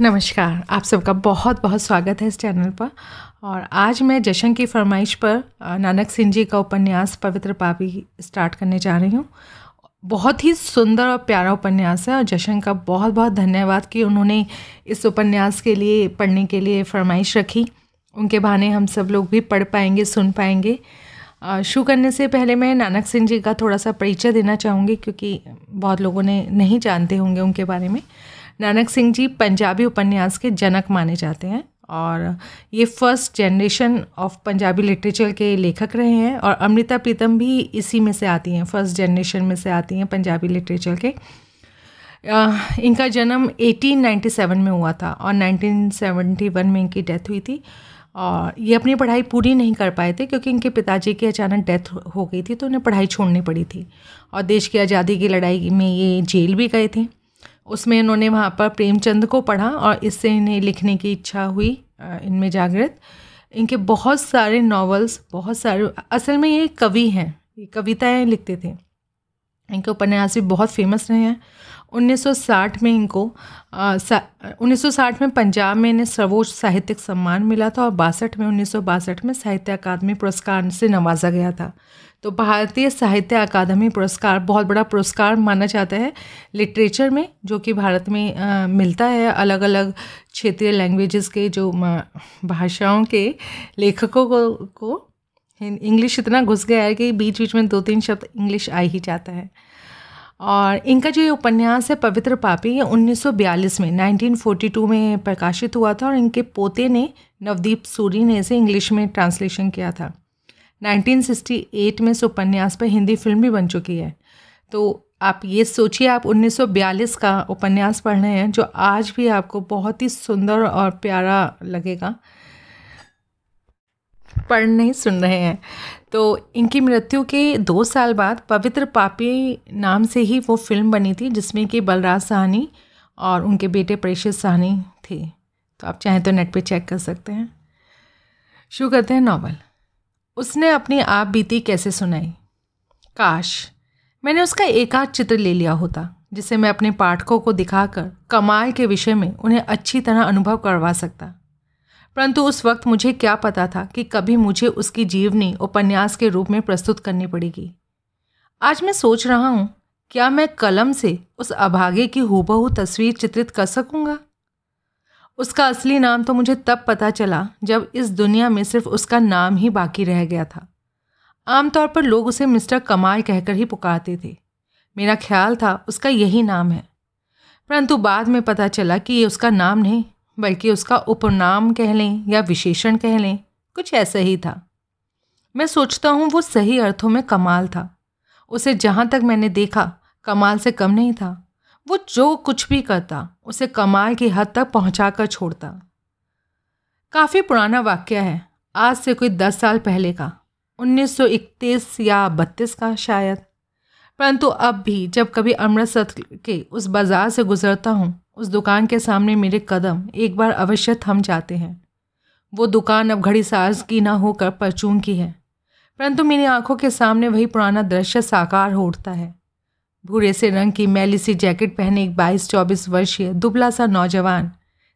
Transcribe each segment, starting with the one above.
नमस्कार। आप सबका बहुत बहुत स्वागत है इस चैनल पर। और आज मैं जशन की फरमाइश पर नानक सिंह जी का उपन्यास पवित्र पापी स्टार्ट करने जा रही हूँ। बहुत ही सुंदर और प्यारा उपन्यास है और जशन का बहुत बहुत धन्यवाद कि उन्होंने इस उपन्यास के लिए, पढ़ने के लिए फरमाइश रखी। उनके बहाने हम सब लोग भी पढ़ पाएँगे, सुन पाएँगे। शुरू करने से पहले मैं नानक सिंह जी का थोड़ा सा परिचय देना चाहूँगी, क्योंकि बहुत लोगों ने नहीं जानते होंगे उनके बारे में। नानक सिंह जी पंजाबी उपन्यास के जनक माने जाते हैं और ये first generation of Punjabi literature के लेखक रहे हैं और अमृता प्रीतम भी इसी में से आती हैं फ़र्स्ट जनरेशन में से आती हैं पंजाबी लिटरेचर के। इनका जन्म 1897 में हुआ था और 1971 में इनकी डेथ हुई थी और ये अपनी पढ़ाई पूरी नहीं कर पाए थे क्योंकि इनके पिताजी की अचानक डेथ हो गई थी तो उन्हें पढ़ाई छोड़नी पड़ी थी और देश की आज़ादी की लड़ाई में ये जेल भी गए थे। उसमें इन्होंने वहाँ पर प्रेमचंद को पढ़ा और इससे इन्हें लिखने की इच्छा हुई इनमें जागृत। इनके बहुत सारे नॉवेल्स बहुत सारे, असल में ये कवि हैं, ये कविताएँ लिखते थे। इनके उपन्यास भी बहुत फ़ेमस रहे हैं। 1960 में इनको उन्नीस सौ साठ में पंजाब में इन्हें सर्वोच्च साहित्यिक सम्मान मिला था और बासठ में, उन्नीस सौ बासठ में साहित्य अकादमी पुरस्कार से नवाजा गया था। तो भारतीय साहित्य अकादमी पुरस्कार बहुत बड़ा पुरस्कार माना जाता है लिटरेचर में जो कि भारत में आ, मिलता है अलग अलग क्षेत्रीय लैंग्वेजेस के जो भाषाओं के लेखकों को को। इंग्लिश इतना घुस गया है कि बीच बीच में दो तीन शब्द इंग्लिश आ ही जाता है। और इनका जो ये उपन्यास है पवित्र पापी ये 1942 में 1942 में प्रकाशित हुआ था और इनके पोते ने नवदीप सूरी ने इसे इंग्लिश में ट्रांसलेशन किया था। 1968 में इस उपन्यास पर हिंदी फ़िल्म भी बन चुकी है। तो आप ये सोचिए, आप 1942 का उपन्यास पढ़ रहे हैं, जो आज भी आपको बहुत ही सुंदर और प्यारा लगेगा। पढ़ नहीं सुन रहे हैं। तो इनकी मृत्यु के दो साल बाद पवित्र पापी नाम से ही वो फ़िल्म बनी थी, जिसमें कि बलराज साहनी और उनके बेटे प्रेशियस साहनी थे। तो आप चाहें तो नेट पे चेक कर सकते हैं। शुरू करते हैं नावल। उसने अपनी आप बीती कैसे सुनाई? काश, मैंने उसका एक आध चित्र ले लिया होता, जिसे मैं अपने पाठकों को दिखाकर कमाल के विषय में उन्हें अच्छी तरह अनुभव करवा सकता। परंतु उस वक्त मुझे क्या पता था कि कभी मुझे उसकी जीवनी उपन्यास के रूप में प्रस्तुत करनी पड़ेगी। आज मैं सोच रहा हूँ, क्या मैं कलम से उस अभागे की हूबहू तस्वीर चित्रित कर सकूँगा? उसका असली नाम तो मुझे तब पता चला जब इस दुनिया में सिर्फ़ उसका नाम ही बाकी रह गया था। आमतौर पर लोग उसे मिस्टर कमाल कहकर ही पुकारते थे। मेरा ख्याल था उसका यही नाम है। परंतु बाद में पता चला कि ये उसका नाम नहीं, बल्कि उसका उपनाम कह लें या विशेषण कह लें, कुछ ऐसा ही था। मैं सोचता हूँ वो सही अर्थों में कमाल था। उसे जहाँ तक मैंने देखा, कमाल से कम नहीं था। वो जो कुछ भी करता, उसे कमाल की हद तक पहुँचा कर छोड़ता। काफ़ी पुराना वाक्य है, आज से कोई दस साल पहले का 1931 या बत्तीस का शायद। परंतु अब भी जब कभी अमृतसर के उस बाज़ार से गुज़रता हूँ, उस दुकान के सामने मेरे कदम एक बार अवश्य थम जाते हैं। वो दुकान अब घड़ी साज की ना होकर परचून की है, परंतु मेरी आँखों के सामने वही पुराना दृश्य साकार हो उठता है। भूरे से रंग की मैली सी जैकेट पहने एक बाईस चौबीस वर्षीय दुबला सा नौजवान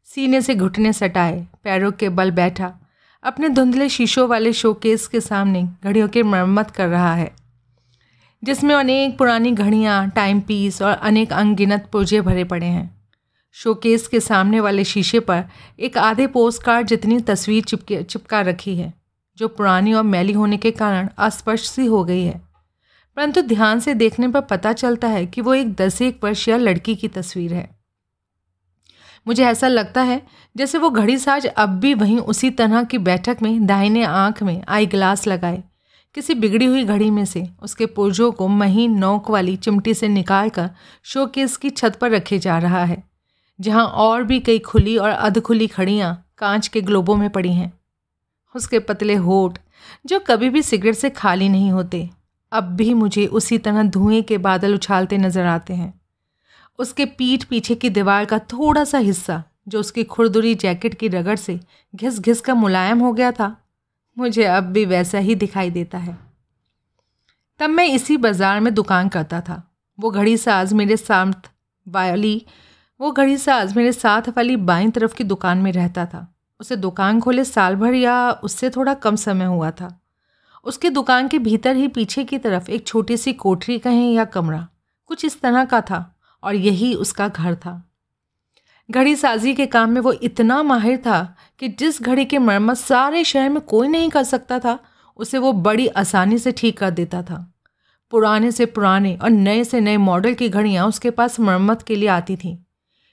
सीने से घुटने सटाए, पैरों के बल बैठा, अपने धुंधले शीशों वाले शोकेस के सामने घड़ियों की मरम्मत कर रहा है, जिसमें अनेक पुरानी घड़ियाँ, टाइम पीस और अनेक अनगिनत पुर्जे भरे पड़े हैं। शोकेस के सामने वाले शीशे पर एक आधे पोस्ट कार्ड जितनी तस्वीर चिपके चिपका रखी है, जो पुरानी और मैली होने के कारण अस्पष्ट सी हो गई है। परंतु ध्यान से देखने पर पता चलता है कि वो एक दस एक वर्षीय लड़की की तस्वीर है। मुझे ऐसा लगता है जैसे वो घड़ी साज अब भी वहीं उसी तरह की बैठक में दाहिने आँख में आई ग्लास लगाए, किसी बिगड़ी हुई घड़ी में से उसके पुर्जों को महीन नोक वाली चिमटी से निकाल कर शोकेस की छत पर रखे जा रहा है, जहाँ और भी कई खुली और अधखुली खड़ियाँ कांच के ग्लोबों में पड़ी हैं। उसके पतले होठ, जो कभी भी सिगरेट से खाली नहीं होते अब भी मुझे उसी तरह धुएँ के बादल उछालते नज़र आते हैं। उसके पीठ पीछे की दीवार का थोड़ा सा हिस्सा, जो उसकी खुरदुरी जैकेट की रगड़ से घिस घिस कर मुलायम हो गया था, मुझे अब भी वैसा ही दिखाई देता है। तब मैं इसी बाज़ार में दुकान करता था। वो घड़ी साज मेरे साथ वाली, वो घड़ी साज मेरे साथ वाली बाईं तरफ़ की दुकान में रहता था। उसे दुकान खोले साल भर या उससे थोड़ा कम समय हुआ था। उसकी दुकान के भीतर ही पीछे की तरफ़ एक छोटी सी कोठरी कहें या कमरा, कुछ इस तरह का था और यही उसका घर था। घड़ी साजी के काम में वो इतना माहिर था कि जिस घड़ी की मरम्मत सारे शहर में कोई नहीं कर सकता था, उसे वो बड़ी आसानी से ठीक कर देता था। पुराने से पुराने और नए से नए मॉडल की घड़ियाँ उसके पास मरम्मत के लिए आती थीं।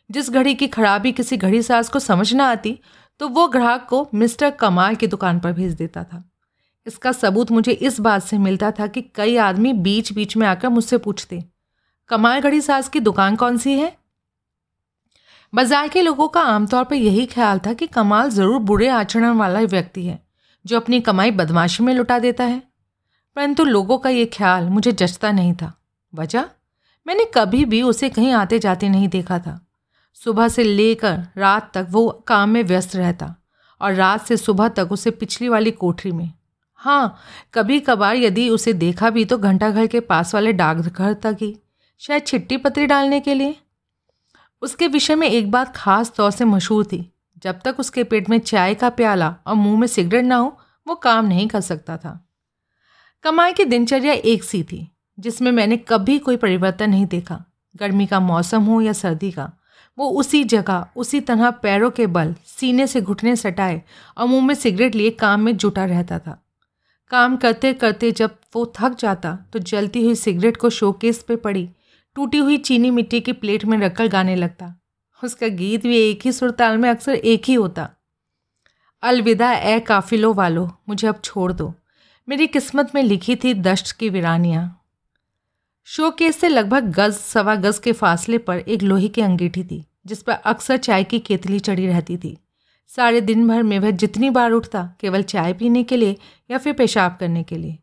जिस घड़ी की खराबी किसी घड़ी साज को समझ ना आती तो वो ग्राहक को मिस्टर कमाल की दुकान पर भेज देता था। इसका सबूत मुझे इस बात से मिलता था कि कई आदमी बीच बीच में आकर मुझसे पूछते, कमाल घड़ी साज की दुकान कौन सी है? बाज़ार के लोगों का आमतौर पर यही ख्याल था कि कमाल ज़रूर बुरे आचरण वाला व्यक्ति है, जो अपनी कमाई बदमाशी में लुटा देता है। परंतु लोगों का ये ख्याल मुझे जचता नहीं था। वजह? मैंने कभी भी उसे कहीं आते जाते नहीं देखा था। सुबह से लेकर रात तक वो काम में व्यस्त रहता और रात से सुबह तक उसे पिछली वाली कोठरी में हाँ कभी कभार यदि उसे देखा भी तो घंटाघर के पास वाले डाकघर तक ही, शायद छिट्टी पत्री डालने के लिए। उसके विषय में एक बात खास तौर से मशहूर थी, जब तक उसके पेट में चाय का प्याला और मुँह में सिगरेट ना हो, वो काम नहीं कर सकता था। कमाई की दिनचर्या एक सी थी, जिसमें मैंने कभी कोई परिवर्तन नहीं देखा, गर्मी का मौसम हो या सर्दी का। वो उसी जगह, उसी तरह पैरों के बल, सीने से घुटने सटाए और मुँह में सिगरेट लिए काम में जुटा रहता था। काम करते करते जब वो थक जाता तो जलती हुई सिगरेट को शोकेस पे पड़ी, टूटी हुई चीनी मिट्टी की प्लेट में रखकर गाने लगता। उसका गीत भी एक ही सुरताल में अक्सर एक ही होता। अलविदा ए काफिलो वालो, मुझे अब छोड़ दो। मेरी किस्मत में लिखी थी दश्त की वीरानियाँ। शोकेस से लगभग गज, सवा गज के फासले पर एक लोहे की अंगीठी थी, जिस पर अक्सर चाय की केतली चढ़ी रहती थी। सारे दिन भर में वह जितनी बार उठता, केवल चाय पीने के लिए या फिर पेशाब करने के लिए।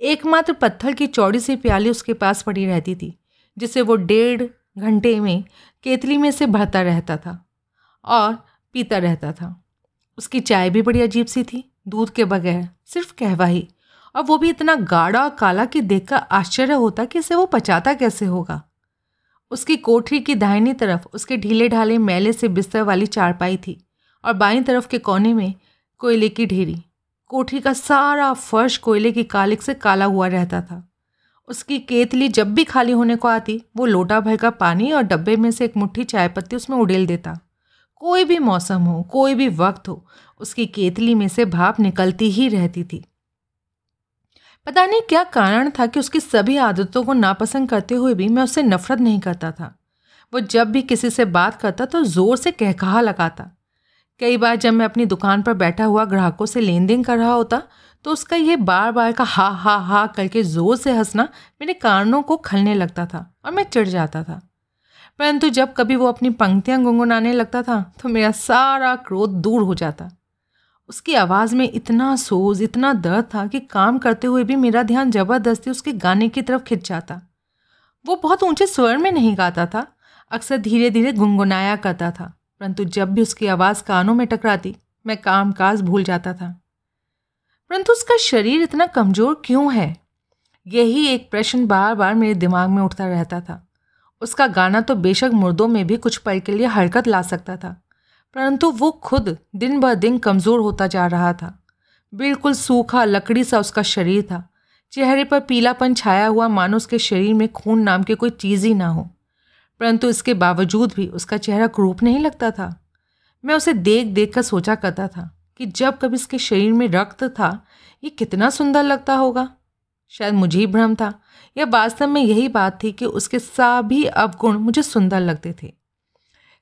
एकमात्र पत्थर की चौड़ी सी प्याली उसके पास पड़ी रहती थी, जिसे वो डेढ़ घंटे में केतली में से भरता रहता था और पीता रहता था। उसकी चाय भी बड़ी अजीब सी थी, दूध के बगैर सिर्फ़ कहवा ही। और वो भी इतना गाढ़ा और काला कि देखकर आश्चर्य होता कि इसे वो पचाता कैसे होगा। उसकी कोठरी की दाहिनी तरफ़ उसके ढीले ढाले मैले से बिस्तर वाली चारपाई थी। और बाईं तरफ़ के कोने में कोयले की ढेरी। कोठरी का सारा फर्श कोयले की कालिक से काला हुआ रहता था। उसकी केतली जब भी खाली होने को आती, वो लोटा भर का पानी और डब्बे में से एक मुट्ठी चाय पत्ती उसमें उड़ेल देता। कोई भी मौसम हो, कोई भी वक्त हो, उसकी केतली में से भाप निकलती ही रहती थी। पता नहीं क्या कारण था कि उसकी सभी आदतों को नापसंद करते हुए भी मैं उससे नफरत नहीं करता था। वो जब भी किसी से बात करता तो ज़ोर से कहकहा लगाता। कई बार जब मैं अपनी दुकान पर बैठा हुआ ग्राहकों से लेन देन कर रहा होता तो उसका ये बार बार का हा हा हा करके ज़ोर से हंसना मेरे कानों को खलने लगता था और मैं चिढ़ जाता था। परंतु जब कभी वो अपनी पंक्तियाँ गुनगुनाने लगता था तो मेरा सारा क्रोध दूर हो जाता। उसकी आवाज़ में इतना सोज, इतना दर्द था कि काम करते हुए भी मेरा ध्यान ज़बरदस्ती उसके गाने की तरफ़ खिंच जाता। वो बहुत ऊँचे स्वर में नहीं गाता था, अक्सर धीरे धीरे गुनगुनाया करता था। परंतु जब भी उसकी आवाज़ कानों में टकराती, मैं काम काज भूल जाता था। परंतु उसका शरीर इतना कमज़ोर क्यों है? यही एक प्रश्न बार बार मेरे दिमाग में उठता रहता था। उसका गाना तो बेशक मुर्दों में भी कुछ पल के लिए हरकत ला सकता था, परंतु वो खुद दिन ब दिन कमज़ोर होता जा रहा था। बिल्कुल सूखा, लकड़ी सा उसका शरीर था। चेहरे पर पीलापन छाया हुआ मानो उसके शरीर में खून नाम की कोई चीज़ ही ना हो। परंतु इसके बावजूद भी उसका चेहरा क्रूप नहीं लगता था। मैं उसे देख देख कर सोचा करता था कि जब कभी इसके शरीर में रक्त था, ये कितना सुंदर लगता होगा। शायद मुझे ही भ्रम था। या वास्तव में यही बात थी कि उसके सभी अवगुण मुझे सुंदर लगते थे।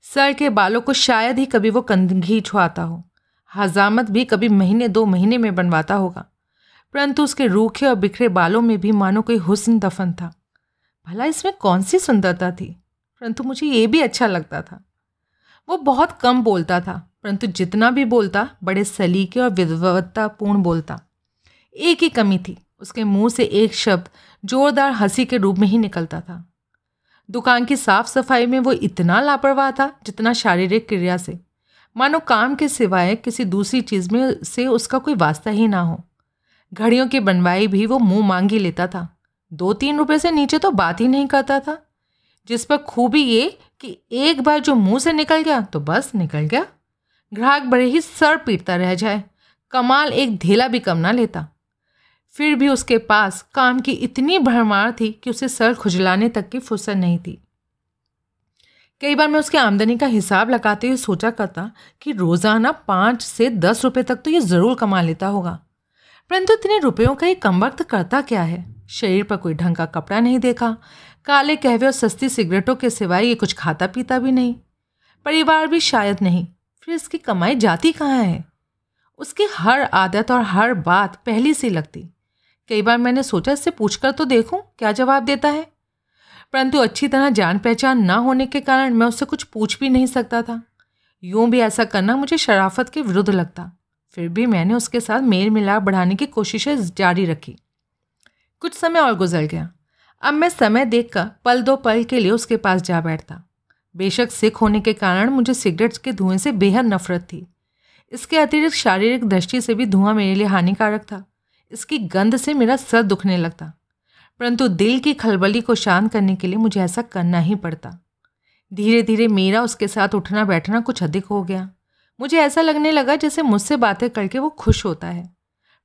सर के बालों को शायद ही कभी वो कंघी छुआता हो। हजामत भी कभी महीने, दो महीने में बनवाता होगा। परंतु उसके रूखे और बिखरे बालों में भी मानो कोई हुस्न दफन था। भला इसमें कौन सी सुंदरता थी? परंतु मुझे ये भी अच्छा लगता था। वो बहुत कम बोलता था, परंतु जितना भी बोलता, बड़े सलीके और विद्वत्तापूर्ण बोलता। एक ही कमी थी, उसके मुँह से एक शब्द जोरदार हँसी के रूप में ही निकलता था। दुकान की साफ़ सफ़ाई में वो इतना लापरवाह था, जितना शारीरिक क्रिया से। मानो काम के सिवाय किसी दूसरी चीज़ में से उसका कोई वास्ता ही ना हो। घड़ियों की बनवाई भी वो मुँह मांग ही लेता था। दो तीन रुपए से नीचे तो बात ही नहीं करता था। जिस पर खूबी ये कि एक बार जो मुँह से निकल गया तो बस निकल गया। ग्राहक बड़े ही सर पीटता रह जाए। कमाल एक धेला भी कम ना लेता। फिर भी उसके पास काम की इतनी भरमार थी कि उसे सर खुजलाने तक की फुर्सत नहीं थी। कई बार मैं उसकी आमदनी का हिसाब लगाते हुए सोचा करता कि रोज़ाना पाँच से दस रुपये तक तो ये ज़रूर कमा लेता होगा। परंतु इतने रुपयों का ये कम वक्त करता क्या है? शरीर पर कोई ढंग का कपड़ा नहीं देखा काले कहवे और सस्ती सिगरेटों के सिवाय ये कुछ खाता पीता भी नहीं। परिवार भी शायद नहीं। फिर इसकी कमाई जाती कहाँ है? उसकी हर आदत और हर बात पहली सी लगती। कई बार मैंने सोचा इससे पूछकर तो देखूँ क्या जवाब देता है। परंतु अच्छी तरह जान पहचान ना होने के कारण मैं उससे कुछ पूछ भी नहीं सकता था। यूँ भी ऐसा करना मुझे शराफत के विरुद्ध लगता। फिर भी मैंने उसके साथ मेल मिलाप बढ़ाने की कोशिशें जारी रखी। कुछ समय और गुजर गया। अब मैं समय देखकर पल दो पल के लिए उसके पास जा बैठता। बेशक सिख होने के कारण मुझे सिगरेट्स के धुएँ से बेहद नफरत थी। इसके अतिरिक्त शारीरिक दृष्टि से भी धुआँ मेरे लिए हानिकारक था। इसकी गंध से मेरा सर दुखने लगता। परंतु दिल की खलबली को शांत करने के लिए मुझे ऐसा करना ही पड़ता। धीरे धीरे मेरा उसके साथ उठना बैठना कुछ अधिक हो गया। मुझे ऐसा लगने लगा जैसे मुझसे बातें करके वो खुश होता है।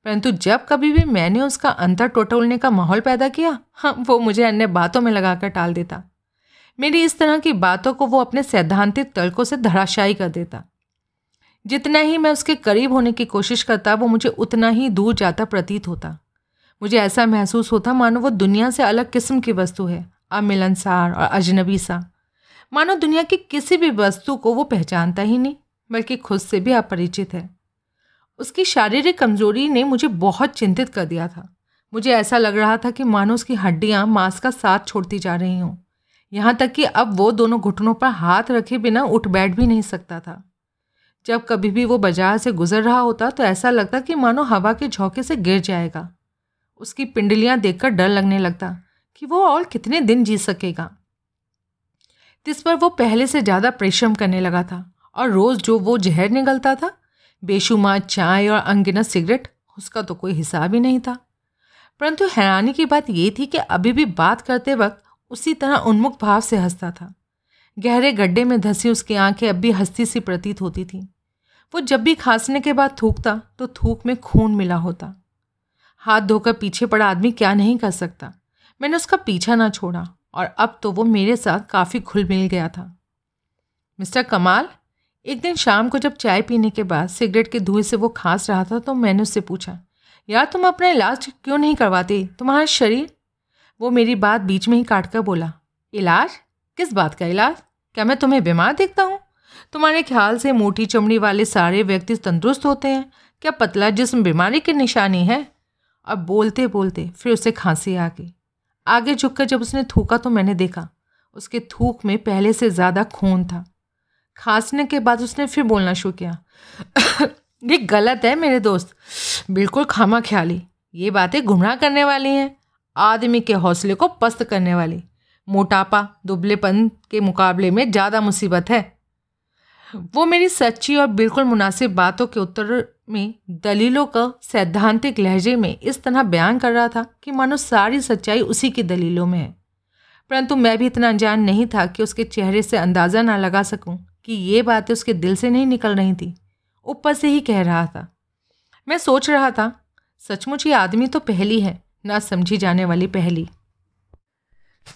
परंतु जब कभी भी मैंने उसका अंतर टोटोलने का माहौल पैदा किया हाँ वो मुझे अन्य बातों में लगाकर टाल देता। मेरी इस तरह की बातों को वो अपने सैद्धांतिक तर्कों से धराशायी कर देता। जितना ही मैं उसके करीब होने की कोशिश करता, वो मुझे उतना ही दूर जाता प्रतीत होता। मुझे ऐसा महसूस होता, मानो वो दुनिया से अलग किस्म की वस्तु है, अमिलनसार और अजनबी सा मानो दुनिया की किसी भी वस्तु को वो पहचानता ही नहीं, बल्कि खुद से भी अपरिचित है। उसकी शारीरिक कमज़ोरी ने मुझे बहुत चिंतित कर दिया था। मुझे ऐसा लग रहा था कि मानो उसकी हड्डियाँ मांस का साथ छोड़ती जा रही हों। यहाँ तक कि अब वो दोनों घुटनों पर हाथ रखे बिना उठ बैठ भी नहीं सकता था। जब कभी भी वो बाज़ार से गुजर रहा होता तो ऐसा लगता कि मानो हवा के झोंके से गिर जाएगा। उसकी पिंडलियाँ देखकर डर लगने लगता कि वो और कितने दिन जी सकेगा। जिस पर वो पहले से ज़्यादा परिश्रम करने लगा था और रोज़ जो वो जहर निकलता था बेशुमार चाय और अनगिनत सिगरेट, उसका तो कोई हिसाब ही नहीं था। परंतु हैरानी की बात ये थी कि अभी भी बात करते वक्त उसी तरह उन्मुख भाव से हंसता था। गहरे गड्ढे में धसी उसकी आँखें अब भी हंसती सी प्रतीत होती थीं। वो जब भी खांसने के बाद थूकता तो थूक में खून मिला होता। हाथ धोकर पीछे पड़ा आदमी क्या नहीं कर सकता? मैंने उसका पीछा ना छोड़ा, और अब तो वो मेरे साथ काफ़ी खुल मिल गया था। मिस्टर कमाल? एक दिन शाम को जब चाय पीने के बाद सिगरेट के धुएँ से वो खांस रहा था तो मैंने उससे पूछा, यार, तुम अपना इलाज क्यों नहीं करवाते? तुम्हारा शरीर? वो मेरी बात बीच में ही काट कर बोला, इलाज? किस बात का इलाज? क्या मैं तुम्हें बीमार देखता हूँ? तुम्हारे ख्याल से मोटी चमड़ी वाले सारे व्यक्ति तंदुरुस्त होते हैं? क्या पतला जिसम बीमारी की निशानी है? अब बोलते बोलते फिर उसे खांसी आ गई। आगे झुककर जब उसने थूका तो मैंने देखा, उसके थूक में पहले से ज़्यादा खून था। खांसने के बाद उसने फिर बोलना शुरू किया। ये गलत है मेरे दोस्त। बिल्कुल खामा ख्याली। ये बातें गुमराह करने वाली हैं। आदमी के हौसले को पस्त करने वाली। मोटापा, दुबलेपन के मुकाबले में ज़्यादा मुसीबत है। वो मेरी सच्ची और बिल्कुल मुनासिब बातों के उत्तर में, दलीलों का सैद्धांतिक लहजे में इस तरह बयान कर रहा था कि मानो सारी सच्चाई उसी की दलीलों में है। परंतु मैं भी इतना अनजान नहीं था कि उसके चेहरे से अंदाज़ा ना लगा सकूँ। कि ये बातें उसके दिल से नहीं निकल रही थी। ऊपर से ही कह रहा था। मैं सोच रहा था, सचमुच ये आदमी तो पहली है, ना समझी जाने वाली पहली।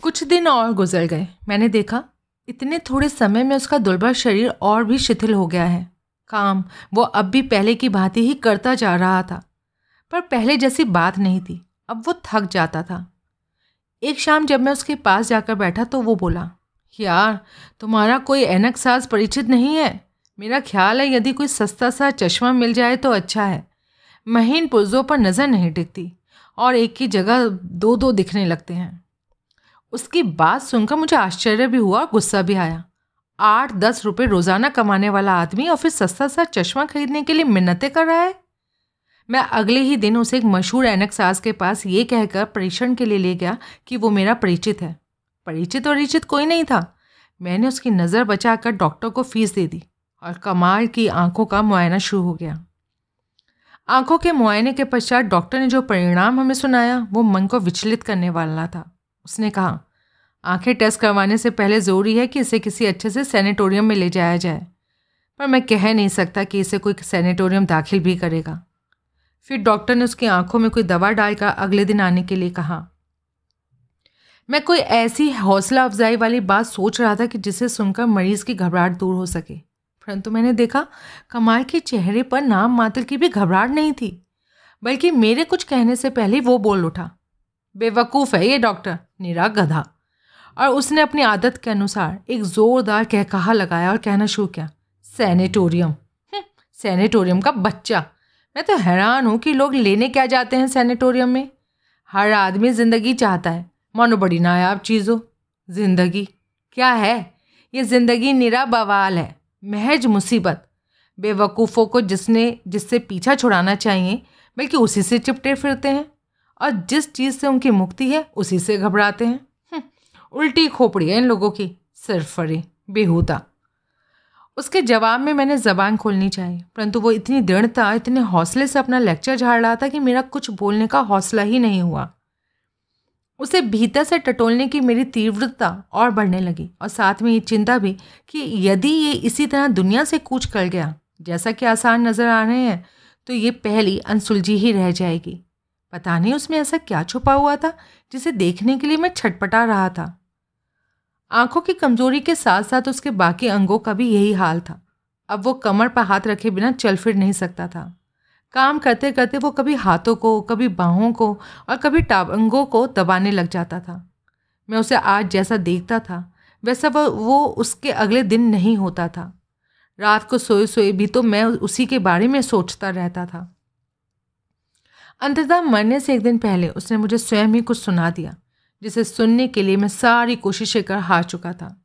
कुछ दिन और गुजर गए। मैंने देखा, इतने थोड़े समय में उसका दुर्बल शरीर और भी शिथिल हो गया है। काम, वो अब भी पहले की भांति ही करता जा रहा था। पर पहले जैसी बात नहीं थी। अब वो थक जाता था। एक शाम जब मैं उसके पास जाकर बैठा तो वो बोला यार, तुम्हारा कोई एनक साज परिचित नहीं है? मेरा ख्याल है यदि कोई सस्ता सा चश्मा मिल जाए तो अच्छा है। महीन पुर्जों पर नज़र नहीं टिकती और एक की जगह दो दो दिखने लगते हैं। उसकी बात सुनकर मुझे आश्चर्य भी हुआ और गुस्सा भी आया। आठ दस रुपये रोज़ाना कमाने वाला आदमी और फिर सस्ता सा चश्मा खरीदने के लिए मिन्नतें कर रहा है? मैं अगले ही दिन उसे एक मशहूर एनक साज के पास ये कहकर परीक्षण के लिए ले गया कि वो मेरा परिचित है। परिचित परिचित कोई नहीं था। मैंने उसकी नज़र बचाकर डॉक्टर को फ़ीस दे दी और कमाल की आँखों का मुआयना शुरू हो गया। आँखों के मुआयने के पश्चात डॉक्टर ने जो परिणाम हमें सुनाया, वो मन को विचलित करने वाला था। उसने कहा, आँखें टेस्ट करवाने से पहले ज़रूरी है कि इसे किसी अच्छे से सैनिटोरियम में ले जाया जाए। पर मैं कह नहीं सकता कि इसे कोई सैनिटोरियम दाखिल भी करेगा। फिर डॉक्टर ने उसकी आँखों में कोई दवा डालकर अगले दिन आने के लिए कहा मैं कोई ऐसी हौसला अफजाई वाली बात सोच रहा था कि जिसे सुनकर मरीज़ की घबराहट दूर हो सके। परंतु मैंने देखा कमाल के चेहरे पर नाम मात्र की भी घबराहट नहीं थी बल्कि मेरे कुछ कहने से पहले वो बोल उठा बेवकूफ़ है ये डॉक्टर निरा गधा। और उसने अपनी आदत के अनुसार एक ज़ोरदार कह कहा लगाया और कहना शुरू किया सैनिटोरियम। हम्म, सैनिटोरियम का बच्चा। मैं तो हैरान हूँ कि लोग लेने क्या जाते हैं सैनिटोरियम में। हर आदमी ज़िंदगी चाहता है मानो बड़ी नायाब चीज़ हो। ज़िंदगी क्या है? ये ज़िंदगी निरा बवाल है महज मुसीबत। बेवकूफ़ों को जिसने जिससे पीछा छुड़ाना चाहिए बल्कि उसी से चिपटे फिरते हैं। और जिस चीज़ से उनकी मुक्ति है उसी से घबराते हैं। हम्म, उल्टी खोपड़ी है इन लोगों की सिर्फ़ फरी बेहूदा। उसके जवाब में मैंने ज़बान खोलनी चाहिए परंतु वो इतनी दृढ़ता इतने हौसले से अपना लेक्चर झाड़ रहा था कि मेरा कुछ बोलने का हौसला ही नहीं हुआ। उसे भीतर से टटोलने की मेरी तीव्रता और बढ़ने लगी और साथ में ये चिंता भी कि यदि ये इसी तरह दुनिया से कूच कर गया, जैसा कि आसान नज़र आ रहे हैं तो ये पहली अनसुलझी ही रह जाएगी। पता नहीं उसमें ऐसा क्या छुपा हुआ था जिसे देखने के लिए मैं छटपटा रहा था। आँखों की कमज़ोरी के साथ साथ उसके बाकी अंगों का भी यही हाल था। अब वो कमर पर हाथ रखे बिना चल फिर नहीं सकता था। काम करते करते वो कभी हाथों को, कभी बाहों को और कभी टांगों को दबाने लग जाता था। मैं उसे आज जैसा देखता था, वैसा वो वो उसके अगले दिन नहीं होता था। रात को सोए सोए भी तो मैं उसी के बारे में सोचता रहता था। अंततः मरने से एक दिन पहले उसने मुझे स्वयं ही कुछ सुना दिया, जिसे सुनने के लिए मैं सारी कोशिशें कर हार चुका था।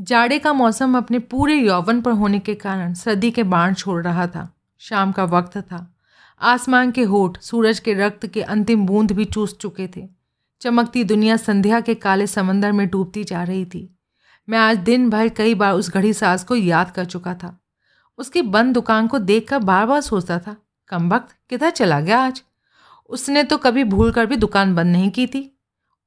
जाड़े का मौसम अपने पूरे यौवन पर होने के कारण सर्दी के बाण छोड़ रहा था। शाम का वक्त था। आसमान के होठ, सूरज के रक्त के अंतिम बूंद भी चूस चुके थे। चमकती दुनिया संध्या के काले समंदर में डूबती जा रही थी। मैं आज दिन भर कई बार उस घड़ी सास को याद कर चुका था। उसकी बंद दुकान को देखकर बार बार सोचता था, कम वक्त, किधर चला गया आज? उसने तो कभी भूल कर भी दुकान बंद नहीं की थी।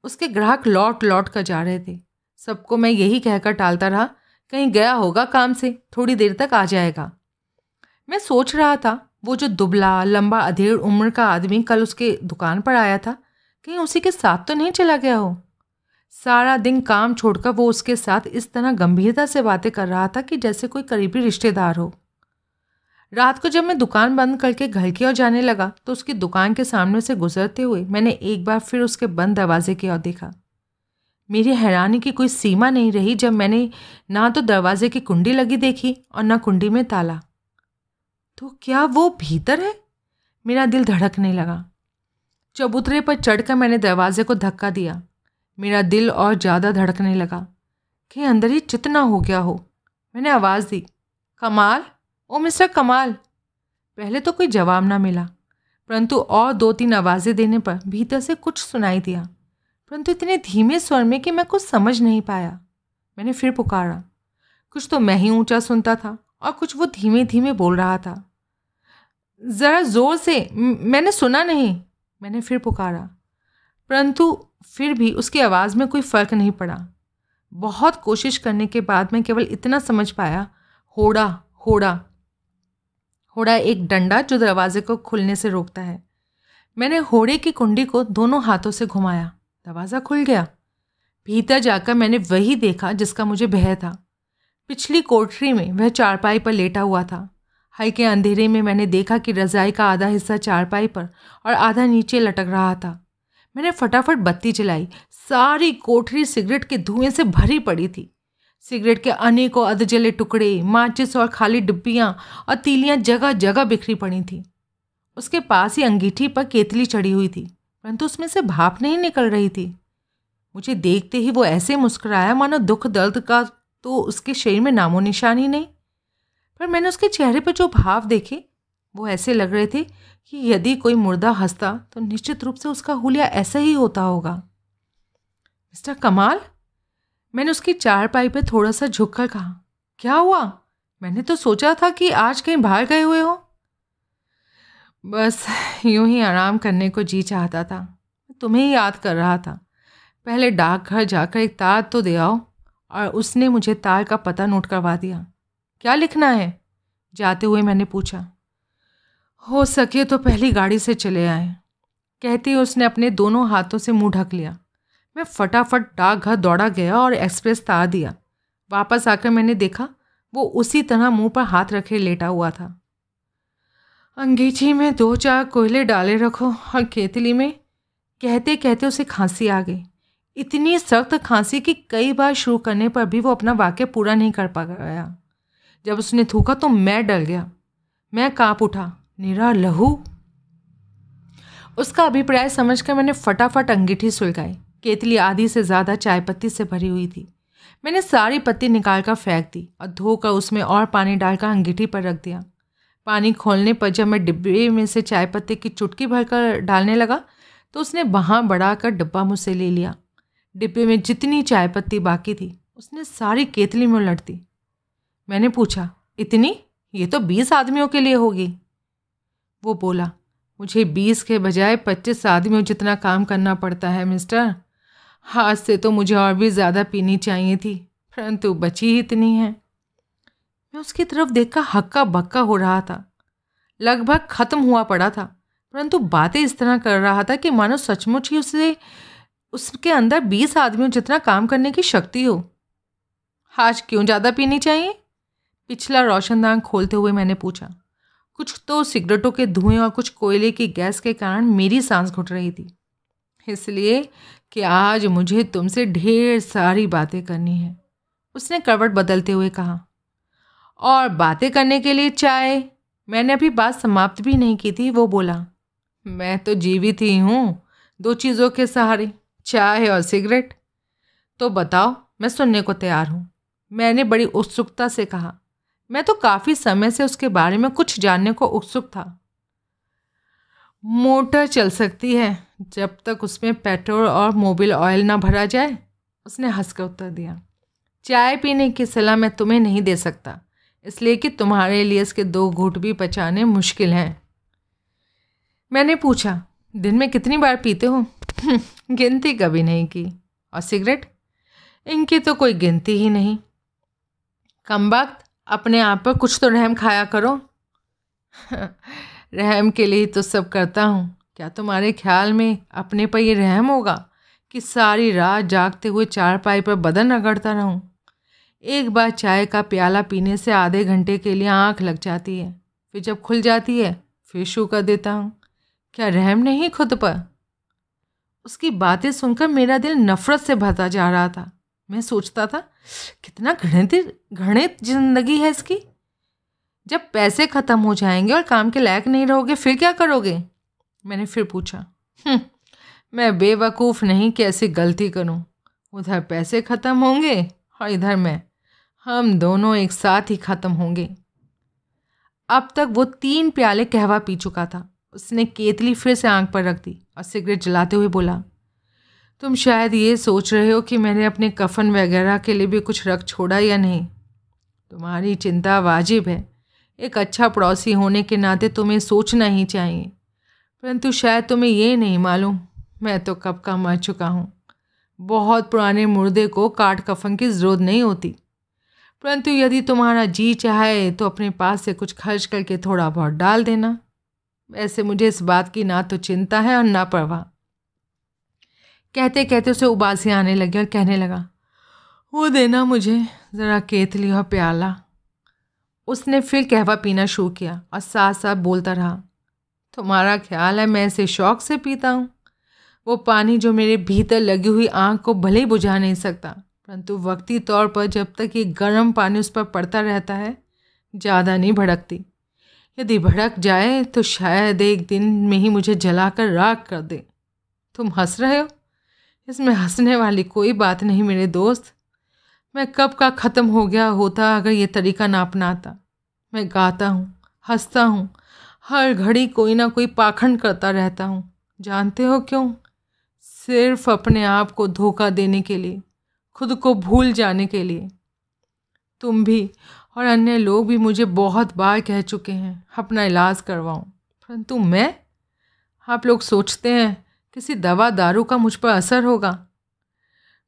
उसके ग्राहक लौट लौट कर जा रहे थे। सबको मैं यही कहकर टालता रहा, कहीं गया होगा काम से, थोड़ी देर तक आ जाएगा। मैं सोच रहा था, वो जो दुबला, लंबा, अधेड़ उम्र का आदमी कल उसके दुकान पर आया था, कहीं उसी के साथ तो नहीं चला गया हो। सारा दिन काम छोड़कर वो उसके साथ इस तरह गंभीरता से बातें कर रहा था कि जैसे कोई करीबी रिश्तेदार हो। रात को जब मैं दुकान बंद करके घर की ओर जाने लगा तो उसकी दुकान के सामने से गुजरते हुए मैंने एक बार फिर उसके बंद दरवाजे की ओर देखा। मेरी हैरानी की कोई सीमा नहीं रही जब मैंने ना तो दरवाजे की कुंडी लगी देखी और ना कुंडी में ताला। तो क्या वो भीतर है? मेरा दिल धड़कने लगा। चबूतरे पर चढ़कर मैंने दरवाजे को धक्का दिया। मेरा दिल और ज़्यादा धड़कने लगा कि अंदर ही चितना हो गया हो। मैंने आवाज़ दी, कमाल, ओ मिस्टर कमाल। पहले तो कोई जवाब ना मिला, परंतु और दो तीन आवाज़ें देने पर भीतर से कुछ सुनाई दिया। परंतु इतने धीमे स्वर में कि मैं कुछ समझ नहीं पाया। मैंने फिर पुकारा, कुछ तो मैं ही ऊँचा सुनता था और कुछ वो धीमे धीमे बोल रहा था। ज़रा ज़ोर से मैंने सुना नहीं। मैंने फिर पुकारा। परंतु फिर भी उसकी आवाज़ में कोई फ़र्क नहीं पड़ा। बहुत कोशिश करने के बाद मैं केवल इतना समझ पाया, होड़ा होड़ा होड़ा एक डंडा जो दरवाजे को खुलने से रोकता है। मैंने होड़े की कुंडी को दोनों हाथों से घुमाया। दरवाज़ा खुल गया। भीतर जाकर मैंने वही देखा जिसका मुझे भय था। पिछली कोठरी में वह चारपाई पर लेटा हुआ था। हल्के अंधेरे में मैंने देखा कि रज़ाई का आधा हिस्सा चारपाई पर और आधा नीचे लटक रहा था। मैंने फटाफट बत्ती जलाई। सारी कोठरी सिगरेट के धुएँ से भरी पड़ी थी। सिगरेट के अनेकों अधजले टुकड़े, माचिस और खाली डिब्बियाँ और तीलियाँ जगह जगह बिखरी पड़ी थी। उसके पास ही अंगीठी पर केतली चढ़ी हुई थी, परंतु उसमें से भाप नहीं निकल रही थी। मुझे देखते ही वो ऐसे मुस्कुराया, मानो दुख दर्द का तो उसके शरीर में नामो निशान ही नहीं। पर मैंने उसके चेहरे पर जो भाव देखे, वो ऐसे लग रहे थे कि यदि कोई मुर्दा हंसता तो निश्चित रूप से उसका हुलिया ऐसा ही होता होगा। मिस्टर कमाल, मैंने उसकी चार पाई पे थोड़ा सा झुक कर कहा, क्या हुआ? मैंने तो सोचा था कि आज कहीं बाहर गए हुए हो। बस यूँ ही आराम करने को जी चाहता था। तुम्हें ही याद कर रहा था। पहले डाकघर जाकर एक तार तो दे आओ, और उसने मुझे तार का पता नोट करवा दिया। क्या लिखना है? जाते हुए मैंने पूछा। हो सके तो पहली गाड़ी से चले आए। कहती उसने अपने दोनों हाथों से मुँह ढक लिया। मैं फटाफट डाकघर दौड़ा गया और एक्सप्रेस तार दिया। वापस आकर मैंने देखा, वो उसी तरह मुँह पर हाथ रखे लेटा हुआ था। अंगीठी में दो चार कोयले डाले रखो और केतली में। कहते कहते उसे खांसी आ गई। इतनी सख्त खांसी कि कई बार शुरू करने पर भी वो अपना वाक्य पूरा नहीं कर पा गया। जब उसने थूका तो मैं डर गया। मैं काँप उठा। निरा, लहू? उसका अभिप्राय समझकर मैंने फटाफट अंगीठी सुलगाई। केतली आधी से ज़्यादा चाय पत्ती से भरी हुई थी। मैंने सारी पत्ती निकाल कर फेंक दी और धोकर उसमें और पानी डालकर अंगीठी पर रख दिया। पानी खोलने पर जब मैं डिब्बे में से चाय पत्ती की चुटकी भरकर डालने लगा तो उसने वहाँ बढ़ाकर डिब्बा मुझसे ले लिया। डिब्बे में जितनी चाय पत्ती बाकी थी, उसने सारी केतली में उलट दी मैंने पूछा, इतनी? ये तो बीस आदमियों के लिए होगी। वो बोला, मुझे बीस के बजाय पच्चीस आदमियों जितना काम करना पड़ता है, मिस्टर। हाथ से तो मुझे और भी ज़्यादा पीनी चाहिए थी, परंतु बची ही इतनी है। मैं उसकी तरफ़ देखकर हक्का बक्का हो रहा था। लगभग ख़त्म हुआ पड़ा था, परंतु बातें इस तरह कर रहा था कि मानो सचमुच ही उसे, उसके अंदर बीस आदमियों जितना काम करने की शक्ति हो। आज क्यों ज़्यादा पीनी चाहिए? पिछला रोशनदान खोलते हुए मैंने पूछा, कुछ तो सिगरेटों के धुएँ और कुछ कोयले की गैस के कारण मेरी सांस घुट रही थी। इसलिए कि आज मुझे तुमसे ढेर सारी बातें करनी है। उसने करवट बदलते हुए कहा, और बातें करने के लिए चाय? मैंने अभी बात समाप्त भी नहीं की थी, वो बोला, मैं तो जीवित ही हूँ दो चीज़ों के सहारे, चाय और सिगरेट। तो बताओ, मैं सुनने को तैयार हूँ। मैंने बड़ी उत्सुकता से कहा मैं तो काफ़ी समय से उसके बारे में कुछ जानने को उत्सुक था। मोटर चल सकती है, जब तक उसमें पेट्रोल और मोबिल ऑयल ना भरा जाए, उसने हंसकर उत्तर दिया। चाय पीने की सलाह मैं तुम्हें नहीं दे सकता, इसलिए कि तुम्हारे लिए इसके दो घूट भी पचाने मुश्किल हैं। मैंने पूछा, दिन में कितनी बार पीते हो? गिनती कभी नहीं की। और सिगरेट? इनकी तो कोई गिनती ही नहीं। कम वक्त अपने आप पर कुछ तो रहम खाया करो। रहम के लिए तो सब करता हूँ। क्या तुम्हारे ख्याल में अपने पर ये रहम होगा कि सारी रात जागते हुए चार पाई पर बदन रगड़ता रहूँ? एक बार चाय का प्याला पीने से आधे घंटे के लिए आँख लग जाती है, फिर जब खुल जाती है, फिर शू कर देता हूँ। क्या रहम नहीं खुद पर? उसकी बातें सुनकर मेरा दिल नफ़रत से भरता जा रहा था। मैं सोचता था कितना घृणित घृणित ज़िंदगी है इसकी। जब पैसे ख़त्म हो जाएँगे और काम के लायक नहीं रहोगे फिर क्या करोगे? मैंने फिर पूछा हम्म, मैं बेवकूफ़ नहीं कि ऐसी गलती करूँ। उधर पैसे ख़त्म होंगे और इधर मैं। हम दोनों एक साथ ही ख़त्म होंगे। अब तक वो तीन प्याले कहवा पी चुका था। उसने केतली फिर से आँख पर रख दी और सिगरेट जलाते हुए बोला तुम शायद ये सोच रहे हो कि मैंने अपने कफन वगैरह के लिए भी कुछ रख छोड़ा या नहीं? तुम्हारी चिंता वाजिब है। एक अच्छा पड़ोसी होने के नाते तुम्हें सोचना ही चाहिए। परंतु शायद तुम्हें ये नहीं मालूम, मैं तो कब का मर चुका हूँ। बहुत पुराने मुर्दे को काट कफन की ज़रूरत नहीं होती। परंतु यदि तुम्हारा जी चाहे तो अपने पास से कुछ खर्च करके थोड़ा बहुत डाल देना। वैसे मुझे इस बात की ना तो चिंता है और ना परवाह। कहते कहते उसे उबासी आने लगी और कहने लगा, वो देना मुझे ज़रा केतली और प्याला। उसने फिर कहवा पीना शुरू किया और साथ साथ बोलता रहा, तुम्हारा ख्याल है मैं इसे शौक से पीता हूँ? वो पानी जो मेरे भीतर लगी हुई आँख को भले ही बुझा नहीं सकता, परंतु वक्ती तौर पर जब तक ये गर्म पानी उस पर पड़ता रहता है, ज़्यादा नहीं भड़कती। यदि भड़क जाए तो शायद एक दिन में ही मुझे जलाकर राख कर दे। तुम हंस रहे हो? इसमें हंसने वाली कोई बात नहीं मेरे दोस्त। मैं कब का ख़त्म हो गया होता अगर ये तरीका ना अपनाता। मैं गाता हूँ, हंसता हूँ, हर घड़ी कोई ना कोई पाखंड करता रहता हूँ। जानते हो क्यों? सिर्फ़ अपने आप को धोखा देने के लिए, खुद को भूल जाने के लिए। तुम भी और अन्य लोग भी मुझे बहुत बार कह चुके हैं, अपना इलाज करवाऊँ परंतु मैं? आप लोग सोचते हैं किसी दवा दारू का मुझ पर असर होगा।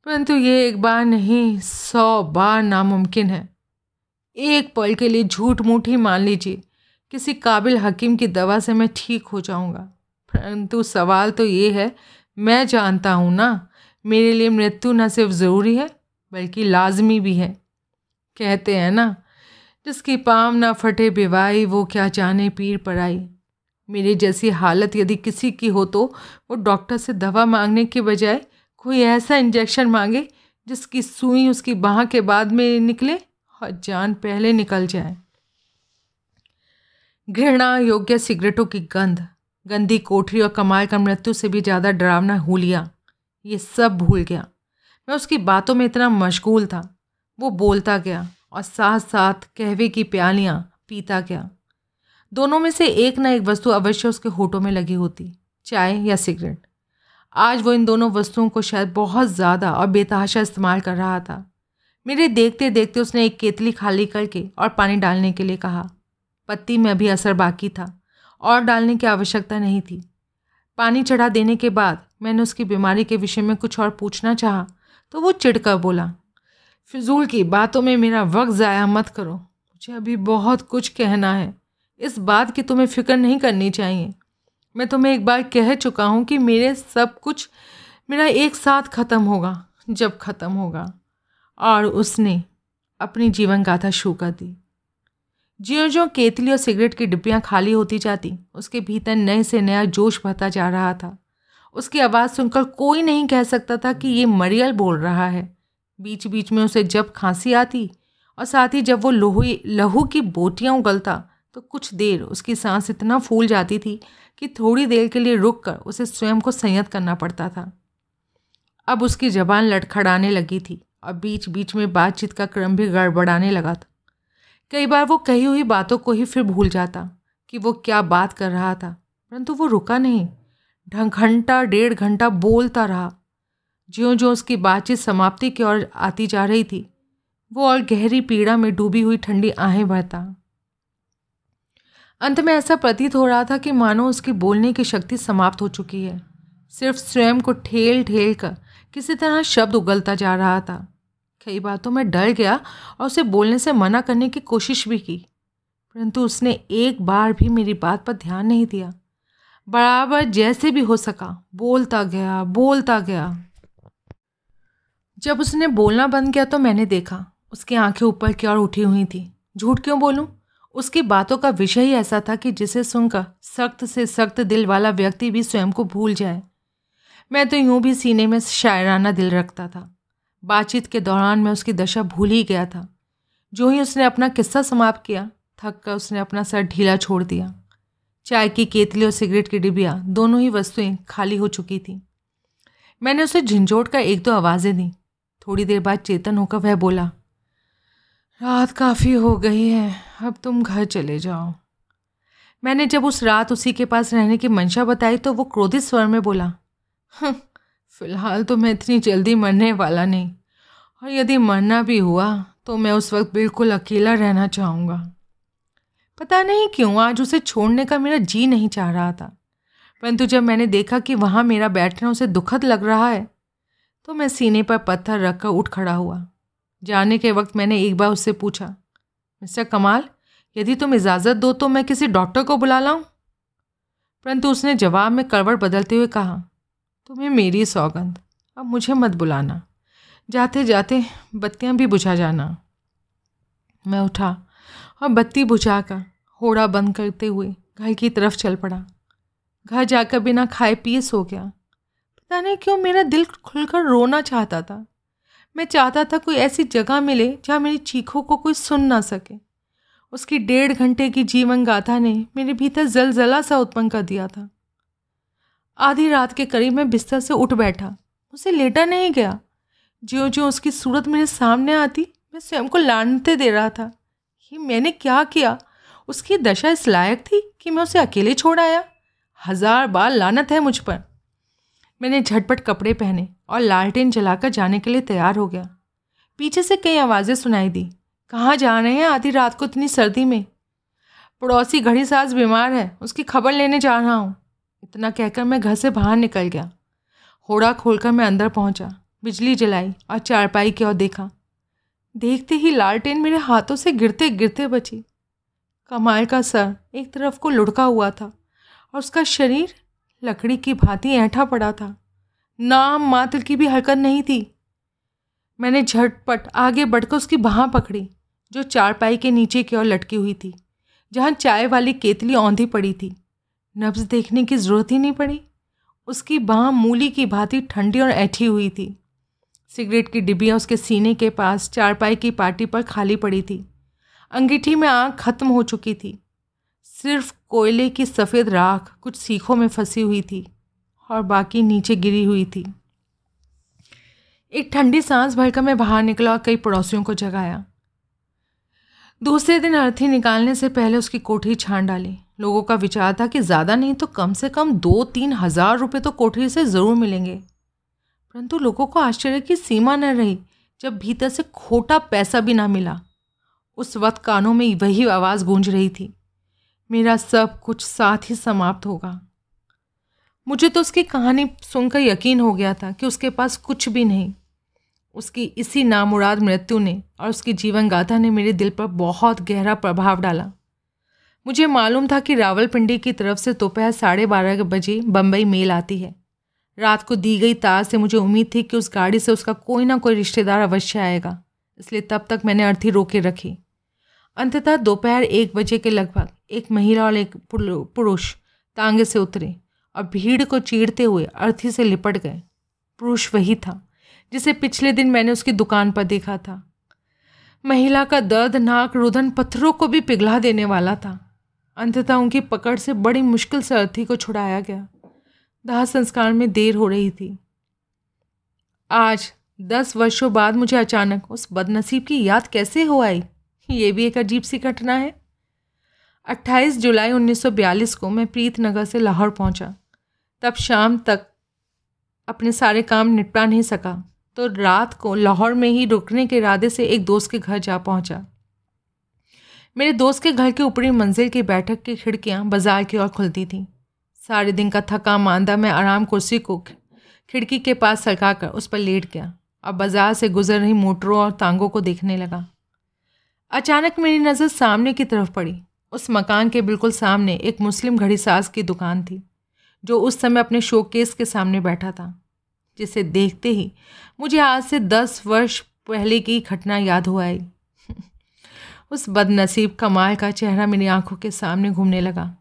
परंतु ये एक बार नहीं, सौ बार नामुमकिन है। एक पल के लिए झूठ मूठ ही मान लीजिए, किसी काबिल हकीम की दवा से मैं ठीक हो जाऊँगा। परंतु सवाल तो ये है, मैं जानता हूँ ना, मेरे लिए मृत्यु न सिर्फ़ ज़रूरी है, बल्कि लाजमी भी है। कहते हैं ना, जिसकी पाम ना फटे बिवाई, वो क्या जाने पीर पड़ाई मेरी जैसी हालत यदि किसी की हो तो वो डॉक्टर से दवा मांगने के बजाय कोई ऐसा इंजेक्शन मांगे जिसकी सुई उसकी बाह के बाद में निकले और जान पहले निकल जाए। घृणा योग्य सिगरेटों की गंध, गंदी कोठरी और कमाल का मृत्यु से भी ज़्यादा डरावना हुलिया, ये सब भूल गया। मैं उसकी बातों में इतना मशगूल था, वो बोलता गया और साथ साथ कहवे की प्यालियाँ पीता गया। दोनों में से एक ना एक वस्तु अवश्य उसके होठों में लगी होती, चाय या सिगरेट। आज वो इन दोनों वस्तुओं को शायद बहुत ज़्यादा और बेतहाशा इस्तेमाल कर रहा था। मेरे देखते देखते उसने एक केतली खाली करके और पानी डालने के लिए कहा। पत्ती में अभी असर बाकी था और डालने की आवश्यकता नहीं थी। पानी चढ़ा देने के बाद मैंने उसकी बीमारी के विषय में कुछ और पूछना चाहा तो वो चिढ़कर बोला, फिजूल की बातों में मेरा वक्त ज़ाया मत करो। मुझे अभी बहुत कुछ कहना है। इस बात की तुम्हें फ़िक्र नहीं करनी चाहिए। मैं तुम्हें एक बार कह चुका हूँ कि मेरे सब कुछ मेरा एक साथ ख़त्म होगा, जब ख़त्म होगा। और उसने अपनी जीवन गाथा शू कर दी। ज्यों ज्यों केतली और सिगरेट की डिब्बियाँ खाली होती जाती, उसके भीतर नए से नया जोश भरता जा रहा था। उसकी आवाज़ सुनकर कोई नहीं कह सकता था कि ये मरियल बोल रहा है। बीच बीच में उसे जब खांसी आती और साथ ही जब वो लहू लहू की बोटियाँ उगलता तो कुछ देर उसकी सांस इतना फूल जाती थी कि थोड़ी देर के लिए रुक कर उसे स्वयं को संयत करना पड़ता था। अब उसकी जबान लड़खड़ाने लगी थी और बीच बीच में बातचीत का क्रम भी गड़बड़ाने लगा था। कई बार वो कही हुई बातों को ही फिर भूल जाता कि वो क्या बात कर रहा था, परंतु वो रुका नहीं। ढंग घंटा, डेढ़ घंटा बोलता रहा। ज्यों ज्यों उसकी बातचीत समाप्ति की ओर आती जा रही थी, वो और गहरी पीड़ा में डूबी हुई ठंडी आहें भरता अंत में ऐसा प्रतीत हो रहा था कि मानो उसकी बोलने की शक्ति समाप्त हो चुकी है। सिर्फ़ स्वयं को ठेल ठेल कर किसी तरह शब्द उगलता जा रहा था। कई बार तो मैं डर गया और उसे बोलने से मना करने की कोशिश भी की, परंतु उसने एक बार भी मेरी बात पर ध्यान नहीं दिया। बराबर जैसे भी हो सका, बोलता गया बोलता गया। जब उसने बोलना बंद किया तो मैंने देखा, उसकी आँखें ऊपर की ओर उठी हुई थी। झूठ क्यों बोलूँ? उसकी बातों का विषय ही ऐसा था कि जिसे सुनकर सख्त से सख्त दिल वाला व्यक्ति भी स्वयं को भूल जाए। मैं तो यूँ भी सीने में शायराना दिल रखता था। बातचीत के दौरान मैं उसकी दशा भूल ही गया था। जो ही उसने अपना किस्सा समाप्त किया थक कर उसने अपना सर ढीला छोड़ दिया। चाय की केतली और सिगरेट की डिबिया, दोनों ही वस्तुएँ खाली हो चुकी थी। मैंने उसे झिंझोट कर एक दो आवाज़ें दी। थोड़ी देर बाद चेतन होकर वह बोला, रात काफ़ी हो गई है। अब तुम घर चले जाओ। मैंने जब उस रात उसी के पास रहने की मंशा बताई तो वो क्रोधित स्वर में बोला हम्म, फ़िलहाल तो मैं इतनी जल्दी मरने वाला नहीं। और यदि मरना भी हुआ तो मैं उस वक्त बिल्कुल अकेला रहना चाहूँगा। पता नहीं क्यों आज उसे छोड़ने का मेरा जी नहीं चाह रहा था। परंतु जब मैंने देखा कि वहाँ मेरा बैठना उसे दुखद लग रहा है तो मैं सीने पर पत्थर रखकर उठ खड़ा हुआ। जाने के वक्त मैंने एक बार उससे पूछा मिस्टर कमाल, यदि तुम इजाज़त दो तो मैं किसी डॉक्टर को बुला लाऊं? परंतु उसने जवाब में करवट बदलते हुए कहा, तुम्हें मेरी सौगंध, अब मुझे मत बुलाना। जाते जाते बत्तियाँ भी बुझा जाना। मैं उठा और बत्ती बुझा कर होड़ा बंद करते हुए घर की तरफ़ चल पड़ा। घर जाकर बिना खाए पिए सो गया। पता नहीं क्यों मेरा दिल खुलकर रोना चाहता था। मैं चाहता था कोई ऐसी जगह मिले जहाँ मेरी चीखों को कोई सुन ना सके। उसकी डेढ़ घंटे की जीवन गाथा ने मेरे भीतर जलजला सा उत्पन्न कर दिया था। आधी रात के करीब मैं बिस्तर से उठ बैठा। उसे लेटा नहीं गया। ज्यों ज्यों उसकी सूरत मेरे सामने आती, मैं स्वयं को लानते दे रहा था कि मैंने क्या किया। उसकी दशा इस लायक थी कि मैं उसे अकेले छोड़ आया। हज़ार बार लानत है मुझ पर। मैंने झटपट कपड़े पहने। और लालटेन जलाकर जाने के लिए तैयार हो गया। पीछे से कई आवाज़ें सुनाई दी। कहाँ जा रहे हैं? आधी रात को इतनी सर्दी में। पड़ोसी घड़ी साज बीमार है, उसकी खबर लेने जा रहा हूँ। इतना कहकर मैं घर से बाहर निकल गया। होड़ा खोलकर मैं अंदर पहुँचा, बिजली जलाई और चारपाई की ओर देखा। देखते ही लालटेन मेरे हाथों से गिरते गिरते बची। कमाल का सर एक तरफ़ को लुढ़का हुआ था और उसका शरीर लकड़ी की भांति ऐठा पड़ा था। नाम मात्र की भी हरकत नहीं थी। मैंने झटपट आगे बढ़कर उसकी बाह पकड़ी, जो चारपाई के नीचे की ओर लटकी हुई थी, जहाँ चाय वाली केतली औंधी पड़ी थी। नब्ज देखने की ज़रूरत ही नहीं पड़ी। उसकी बाह मूली की भांति ठंडी और ऐठी हुई थी। सिगरेट की डिब्बियाँ उसके सीने के पास चारपाई की पार्टी पर खाली पड़ी थी। अंगीठी में आँख खत्म हो चुकी थी। सिर्फ़ कोयले की सफ़ेद राख कुछ सीखों में फंसी हुई थी। और बाकी नीचे गिरी हुई थी। एक ठंडी सांस भरकर मैं बाहर निकला और कई पड़ोसियों को जगाया। दूसरे दिन अर्थी निकालने से पहले उसकी कोठरी छान डाली। लोगों का विचार था कि ज़्यादा नहीं तो कम से कम दो तीन हज़ार रुपये तो कोठरी से ज़रूर मिलेंगे। परंतु लोगों को आश्चर्य की सीमा न रही, जब भीतर से खोटा पैसा भी ना मिला। उस वक्त कानों में वही आवाज़ गूंज रही थी, मेरा सब कुछ साथ ही समाप्त होगा। मुझे तो उसकी कहानी सुनकर यकीन हो गया था कि उसके पास कुछ भी नहीं। उसकी इसी नामुराद मृत्यु ने और उसकी जीवन गाथा ने मेरे दिल पर बहुत गहरा प्रभाव डाला। मुझे मालूम था कि रावलपिंडी की तरफ़ से दोपहर साढ़े बारह बजे बम्बई मेल आती है। रात को दी गई तार से मुझे उम्मीद थी कि उस गाड़ी से उसका कोई ना कोई रिश्तेदार अवश्य आएगा, इसलिए तब तक मैंने अर्थी रोके रखी। अंततः दोपहर एक बजे के लगभग एक महिला और एक पुरुष तांगे से उतरे। और भीड़ को चीरते हुए अर्थी से लिपट गए। पुरुष वही था, जिसे पिछले दिन मैंने उसकी दुकान पर देखा था। महिला का दर्दनाक रुदन पत्थरों को भी पिघला देने वाला था। अंततः उनकी पकड़ से बड़ी मुश्किल से अर्थी को छुड़ाया गया। दाह संस्कार में देर हो रही थी। आज, दस वर्षों बाद मुझे अचानक उस बदनसीब की याद कैसे हो आई? ये भी एक अजीब सी घटना है। 28 जुलाई 1942 को मैं प्रीतनगर से लाहौर पहुँचा। तब शाम तक अपने सारे काम निपटा नहीं सका। तो रात को लाहौर में ही रुकने के इरादे से एक दोस्त के घर जा पहुँचा। मेरे दोस्त के घर के ऊपरी मंजिल की बैठक की खिड़कियाँ बाज़ार की ओर खुलती थीं। सारे दिन का थका मांदा मैं आराम कुर्सी को खिड़की के पास सरका कर उस पर लेट गया। और बाज़ार से गुजर रही मोटरों और तांगों को देखने लगा। अचानक मेरी नज़र सामने की तरफ़ पड़ी। उस मकान के बिल्कुल सामने एक मुस्लिम घड़ी साज की दुकान थी। जो उस समय अपने शोकेस के सामने बैठा था, जिसे देखते ही मुझे आज से दस वर्ष पहले की घटना याद हो आई। उस बदनसीब कमाल का चेहरा मेरी आँखों के सामने घूमने लगा।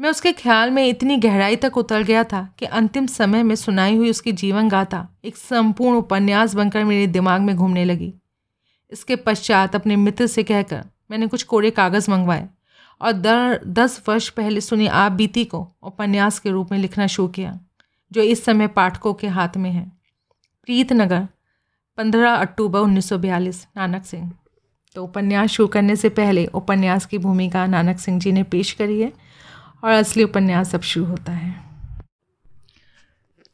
मैं उसके ख्याल में इतनी गहराई तक उतर गया था कि अंतिम समय में सुनाई हुई उसकी जीवन गाथा एक संपूर्ण उपन्यास बनकर मेरे दिमाग में घूमने लगी। इसके पश्चात अपने मित्र से कहकर मैंने कुछ कोरे कागज़ मंगवाए। और दर, दस वर्ष पहले सुनी आप बीती को उपन्यास के रूप में लिखना शुरू किया, जो इस समय पाठकों के हाथ में है। प्रीतनगर, पंद्रह अक्टूबर उन्नीस सौ बयालीस, नानक सिंह। तो उपन्यास शुरू करने से पहले उपन्यास की भूमिका नानक सिंह जी ने पेश करी है, और असली उपन्यास अब शुरू होता है।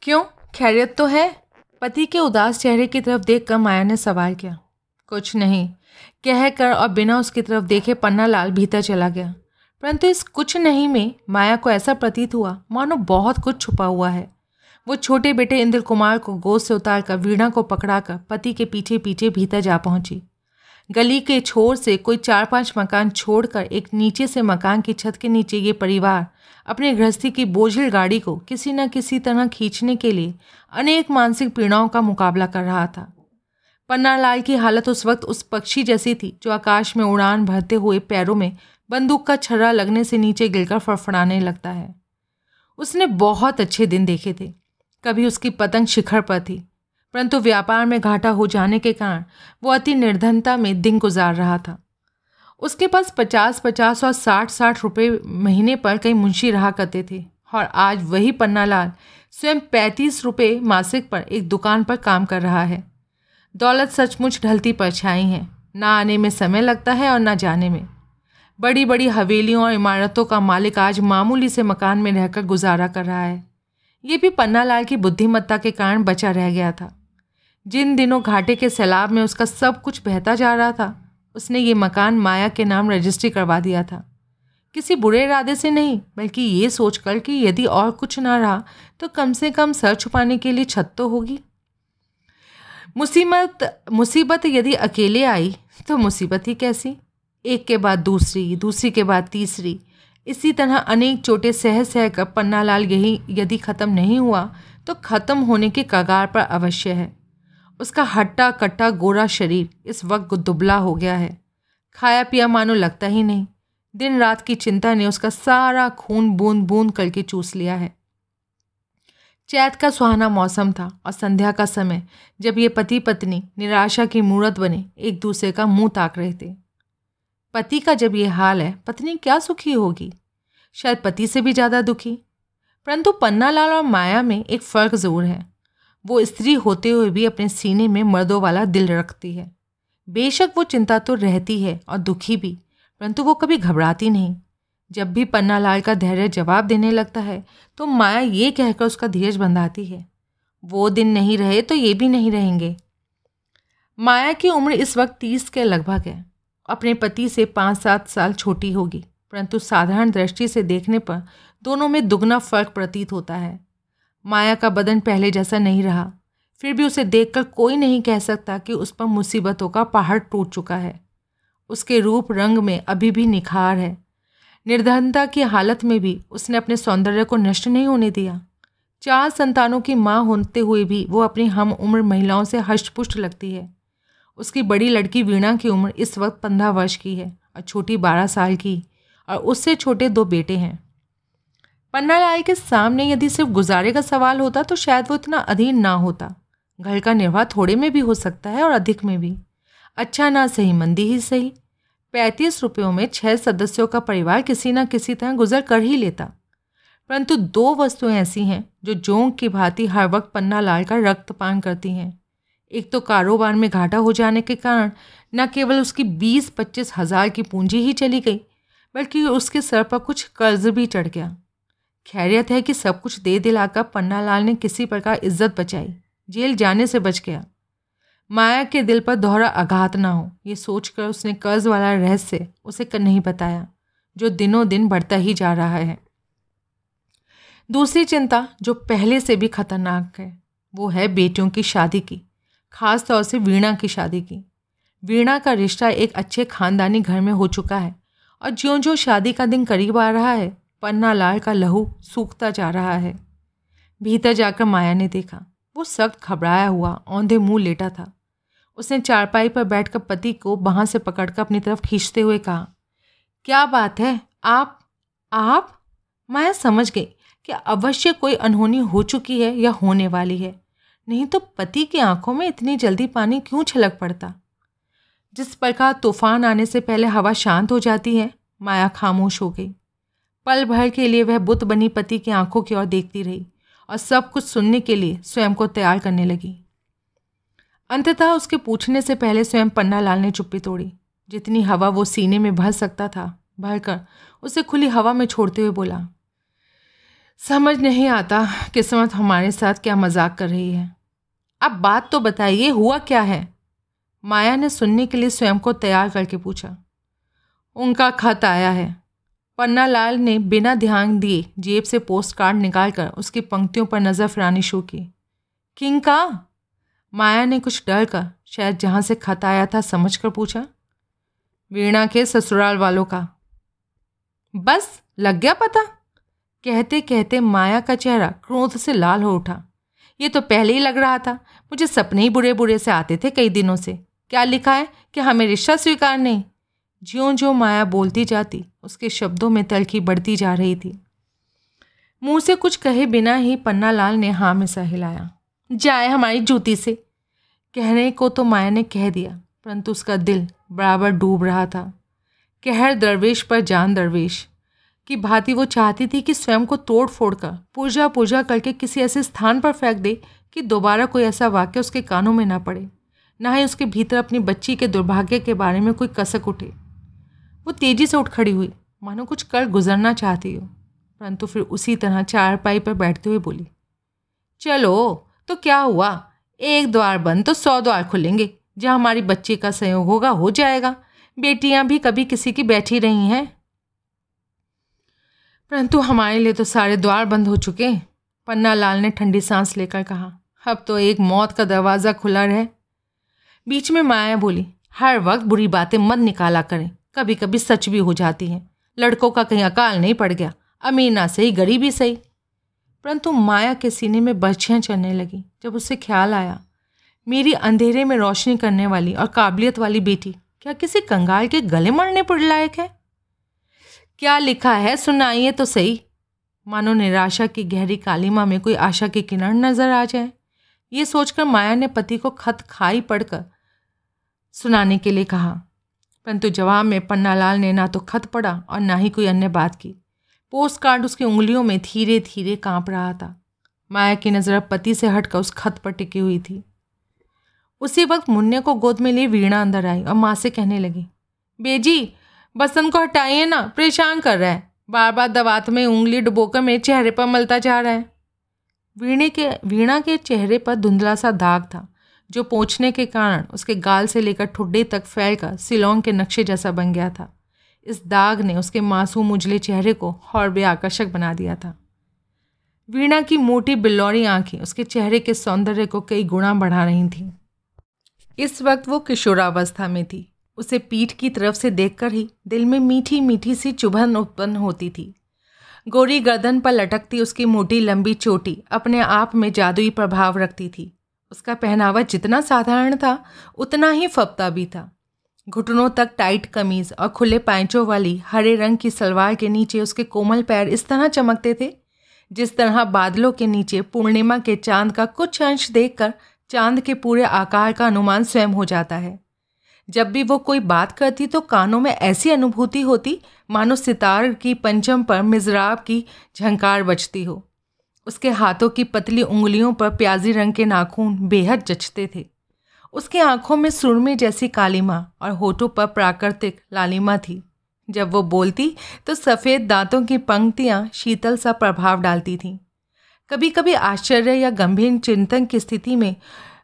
क्यों? खैरियत तो है। पति के उदास चेहरे की तरफ़ देख कर माया ने सवाल किया। कुछ नहीं कह कर और बिना उसकी तरफ़ देखे पन्ना लाल भीतर चला गया। परंतु इस कुछ नहीं में माया को ऐसा प्रतीत हुआ, मानो बहुत कुछ छुपा हुआ है। वो छोटे बेटे इंद्र कुमार को गोद से उतार कर वीणा को पकड़ाकर पति के पीछे पीछे भीतर जा पहुँची। गली के छोर से कोई चार पाँच मकान छोड़कर एक नीचे से मकान की छत के नीचे ये परिवार अपने गृहस्थी की बोझिल गाड़ी को किसी न किसी तरह खींचने के लिए अनेक मानसिक पीड़ाओं का मुकाबला कर रहा था। पन्नालाल की हालत उस वक्त उस पक्षी जैसी थी, जो आकाश में उड़ान भरते हुए पैरों में बंदूक का छर्रा लगने से नीचे गिरकर फड़फड़ाने लगता है। उसने बहुत अच्छे दिन देखे थे। कभी उसकी पतंग शिखर पर थी, परंतु व्यापार में घाटा हो जाने के कारण वो अति निर्धनता में दिन गुजार रहा था। उसके पास पचास पचास और साठ साठ रुपये महीने पर कई मुंशी रहा करते थे, और आज वही पन्नालाल स्वयं पैंतीस रुपये मासिक पर एक दुकान पर काम कर रहा है। दौलत सचमुच ढलती परछाई है। ना आने में समय लगता है और ना जाने में। बड़ी बड़ी हवेलियों और इमारतों का मालिक आज मामूली से मकान में रहकर गुजारा कर रहा है। ये भी पन्नालाल की बुद्धिमत्ता के कारण बचा रह गया था। जिन दिनों घाटे के सैलाब में उसका सब कुछ बहता जा रहा था, उसने ये मकान माया के नाम रजिस्ट्री करवा दिया था। किसी बुरे इरादे से नहीं, बल्कि ये सोचकर कि यदि और कुछ ना रहा तो कम से कम सर छुपाने के लिए छत तो होगी। मुसीबत मुसीबत यदि अकेले आई तो मुसीबत ही कैसी? एक के बाद दूसरी दूसरी के बाद तीसरी। इसी तरह अनेक चोटें सह सह कर पन्नालाल यही यदि ख़त्म नहीं हुआ तो ख़त्म होने के कगार पर अवश्य है। उसका हट्टा कट्टा गोरा शरीर इस वक्त दुबला हो गया है। खाया पिया मानो लगता ही नहीं। दिन रात की चिंता ने उसका सारा खून बूंद बूंद करके चूस लिया है। चैत का सुहाना मौसम था और संध्या का समय, जब ये पति पत्नी निराशा की मूर्त बने, एक दूसरे का मुँह ताक रहे थे। पति का जब ये हाल है, पत्नी क्या सुखी होगी? शायद पति से भी ज़्यादा दुखी। परंतु पन्नालाल और माया में एक फ़र्क ज़रूर है। वो स्त्री होते हुए भी अपने सीने में मर्दों वाला दिल रखती है। बेशक वो चिंता तो रहती है और दुखी भी, परंतु वो कभी घबराती नहीं। जब भी पन्नालाल का धैर्य जवाब देने लगता है तो माया ये कहकर उसका धीरज बंधाती है, वो दिन नहीं रहे तो ये भी नहीं रहेंगे। माया की उम्र इस वक्त तीस के लगभग है। अपने पति से पाँच सात साल छोटी होगी, परंतु साधारण दृष्टि से देखने पर दोनों में दुगना फ़र्क प्रतीत होता है। माया का बदन पहले जैसा नहीं रहा, फिर भी उसे देखकर कोई नहीं कह सकता कि उस पर मुसीबतों का पहाड़ टूट चुका है। उसके रूप रंग में अभी भी निखार है। निर्धनता की हालत में भी उसने अपने सौंदर्य को नष्ट नहीं होने दिया। चार संतानों की माँ होते हुए भी वो अपनी हम उम्र महिलाओं से हष्टपुष्ट लगती है। उसकी बड़ी लड़की वीणा की उम्र इस वक्त पंद्रह वर्ष की है और छोटी बारह साल की और उससे छोटे दो बेटे हैं। पन्नालाल के सामने यदि सिर्फ़ गुजारे का सवाल होता तो शायद वो इतना अधीन ना होता। घर का निर्वाह थोड़े में भी हो सकता है और अधिक में भी। अच्छा ना सही, मंदी ही सही। पैंतीस रुपयों में छः सदस्यों का परिवार किसी न किसी तरह गुजर कर ही लेता। परंतु दो वस्तुएँ ऐसी हैं, जो जोंक की भांति हर वक्त पन्ना लाल का रक्तपान करती हैं। एक तो कारोबार में घाटा हो जाने के कारण न केवल उसकी बीस पच्चीस हज़ार की पूंजी ही चली गई, बल्कि उसके सर पर कुछ कर्ज भी चढ़ गया। खैरियत है कि सब कुछ दे दिलाकर पन्ना लाल ने किसी प्रकार इज़्ज़त बचाई। जेल जाने से बच गया। माया के दिल पर दोहरा आघात ना हो, ये सोचकर उसने कर्ज वाला रहस्य उसे नहीं बताया, जो दिनों दिन बढ़ता ही जा रहा है। दूसरी चिंता, जो पहले से भी खतरनाक है, वो है बेटियों की शादी की खास तौर से वीणा की शादी की। वीणा का रिश्ता एक अच्छे खानदानी घर में हो चुका है, और ज्यों ज्यों शादी का दिन करीब आ रहा है, पन्ना लाल का लहू सूखता जा रहा है। भीतर जाकर माया ने देखा, वो सख्त घबराया हुआ, औंधे मुँह लेटा था। उसने चारपाई पर बैठकर पति को बाह से पकड़कर अपनी तरफ़ खींचते हुए कहा, क्या बात है? आप आप? माया समझ गई कि अवश्य कोई अनहोनी हो चुकी है या होने वाली है। नहीं तो पति की आँखों में इतनी जल्दी पानी क्यों छलक पड़ता? जिस प्रकार तूफ़ान आने से पहले हवा शांत हो जाती है, माया खामोश हो गई। पल भर के लिए वह बुत बनी पति की आँखों की ओर देखती रही और सब कुछ सुनने के लिए स्वयं को तैयार करने लगी। अंततः उसके पूछने से पहले स्वयं पन्ना लाल ने चुप्पी तोड़ी। जितनी हवा वो सीने में भर सकता था, भरकर उसे खुली हवा में छोड़ते हुए बोला, समझ नहीं आता किस्मत हमारे साथ क्या मज़ाक कर रही है। अब बात तो बताइए, हुआ क्या है? माया ने सुनने के लिए स्वयं को तैयार करके पूछा, उनका खत आया है। पन्ना लाल ने बिना ध्यान दिए जेब से पोस्ट कार्ड निकालकर उसकी पंक्तियों पर नज़र फिरानी शुरू की, किंग का? माया ने कुछ डर कर शायद जहाँ से खत आया था समझ कर पूछा, वीणा के ससुराल वालों का? बस, लग गया पता। कहते कहते माया का चेहरा क्रोध से लाल हो उठा। ये तो पहले ही लग रहा था। मुझे सपने ही बुरे बुरे से आते थे कई दिनों से। क्या लिखा है कि हमें रिश्ता स्वीकार नहीं? ज्यों ज्यों माया बोलती जाती, उसके शब्दों में तलखी बढ़ती जा रही थी। मुँह से कुछ कहे बिना ही पन्ना लाल ने हाँ में सा हिलाया। जाए हमारी जूती से। कहने को तो माया ने कह दिया, परंतु उसका दिल बराबर डूब रहा था। कहर दरवेश पर जान दरवेश, की भांति वो चाहती थी कि स्वयं को तोड़ फोड़ कर पूजा पूजा करके किसी ऐसे स्थान पर फेंक दे कि दोबारा कोई ऐसा वाक्य उसके कानों में ना पड़े, ना ही उसके भीतर अपनी बच्ची के दुर्भाग्य के बारे में कोई कसक उठे। वो तेज़ी से उठ खड़ी हुई, मानो कुछ कर गुजरना चाहती हो, परंतु फिर उसी तरह चारपाई पर बैठते हुए बोली, चलो तो क्या हुआ? एक द्वार बंद तो सौ द्वार खुलेंगे, जहाँ हमारी बच्ची का संयोग होगा, हो जाएगा। बेटियाँ भी कभी किसी की बैठी रही हैं। परंतु हमारे लिए तो सारे द्वार बंद हो चुके पन्ना लाल ने ठंडी सांस लेकर कहा। अब तो एक मौत का दरवाज़ा खुला रहे। बीच में माया बोली, हर वक्त बुरी बातें मत निकाला करें कभी कभी सच भी हो जाती हैं। लड़कों का कहीं अकाल नहीं पड़ गया, अमीना सही गरीबी सही परंतु माया के सीने में बर्छियाँ चलने लगी, जब उसे ख्याल आया, मेरी अंधेरे में रोशनी करने वाली और काबिलियत वाली बेटी, क्या किसी कंगाल के गले मरने पर लायक है? क्या लिखा है? सुनाइए तो सही। मानो निराशा की गहरी कालीमा में कोई आशा की किरण नज़र आ जाए। ये सोचकर माया ने पति को खत खाई पढ़कर सुनाने के लिए कहा, परंतु जवाब में पन्नालाल ने ना तो खत पढ़ा और ना ही कोई अन्य बात की। पोस्ट कार्ड उसकी उंगलियों में धीरे धीरे काँप रहा था। माया की नज़र पति से हटकर उस खत पर टिकी हुई थी। उसी वक्त मुन्ने को गोद में लिए वीणा अंदर आई और माँ से कहने लगी, बेजी, बसंत को हटाइए ना, परेशान कर रहा है। बार बार दवात में उंगली डुबोकर मेरे चेहरे पर मलता जा रहा है। वीणे के, वीणा के चेहरे पर धुंधला सा दाग था, जो पहुँचने के कारण उसके गाल से लेकर ठुड्डे तक फैलकर सिलोंग के नक्शे जैसा बन गया था। इस दाग ने उसके मासूम उजले चेहरे को और भी आकर्षक बना दिया था। वीणा की मोटी बिल्लौरी आँखें उसके चेहरे के सौंदर्य को कई गुणा बढ़ा रही थीं। इस वक्त वो किशोरावस्था में थी। उसे पीठ की तरफ़ से देखकर ही दिल में मीठी मीठी सी चुभन उत्पन्न होती थी। गोरी गर्दन पर लटकती उसकी मोटी लंबी चोटी अपने आप में जादुई प्रभाव रखती थी। उसका पहनावा जितना साधारण था, उतना ही फपता भी था। घुटनों तक टाइट कमीज और खुले पैंचों वाली हरे रंग की सलवार के नीचे उसके कोमल पैर इस तरह चमकते थे, जिस तरह बादलों के नीचे पूर्णिमा के चाँद का कुछ अंश देखकर चाँद के पूरे आकार का अनुमान स्वयं हो जाता है। जब भी वो कोई बात करती तो कानों में ऐसी अनुभूति होती, मानो सितार की पंचम पर मिजराब की झंकार बजती हो। उसके हाथों की पतली उंगलियों पर प्याजी रंग के नाखून बेहद जचते थे। उसकी आँखों में सुरमे जैसी कालीमा और होठों पर प्राकृतिक लालिमा थी। जब वो बोलती तो सफ़ेद दांतों की पंक्तियाँ शीतल सा प्रभाव डालती थीं। कभी कभी आश्चर्य या गंभीर चिंतन की स्थिति में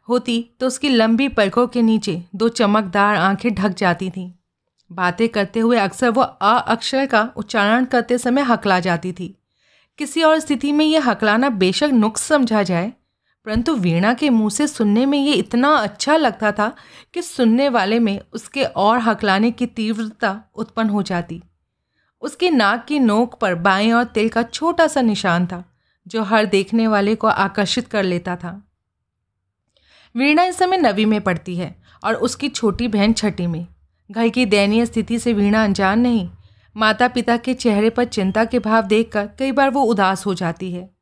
होती तो उसकी लंबी पलकों के नीचे दो चमकदार आँखें ढक जाती थीं। बातें करते हुए अक्सर वो अ अक्षर का उच्चारण करते समय हकला जाती थी। किसी और स्थिति में यह हकलाना बेशक नुक्स समझा जाए परंतु वीणा के मुँह से सुनने में ये इतना अच्छा लगता था कि सुनने वाले में उसके और हकलाने की तीव्रता उत्पन्न हो जाती। उसकी नाक की नोक पर बाएँ और तिल का छोटा सा निशान था, जो हर देखने वाले को आकर्षित कर लेता था। वीणा इस समय नवी में पड़ती है और उसकी छोटी बहन छठी में। घर की दयनीय स्थिति से वीणा अनजान नहीं माता पिता के चेहरे पर चिंता के भाव देखकर कई बार वो उदास हो जाती है।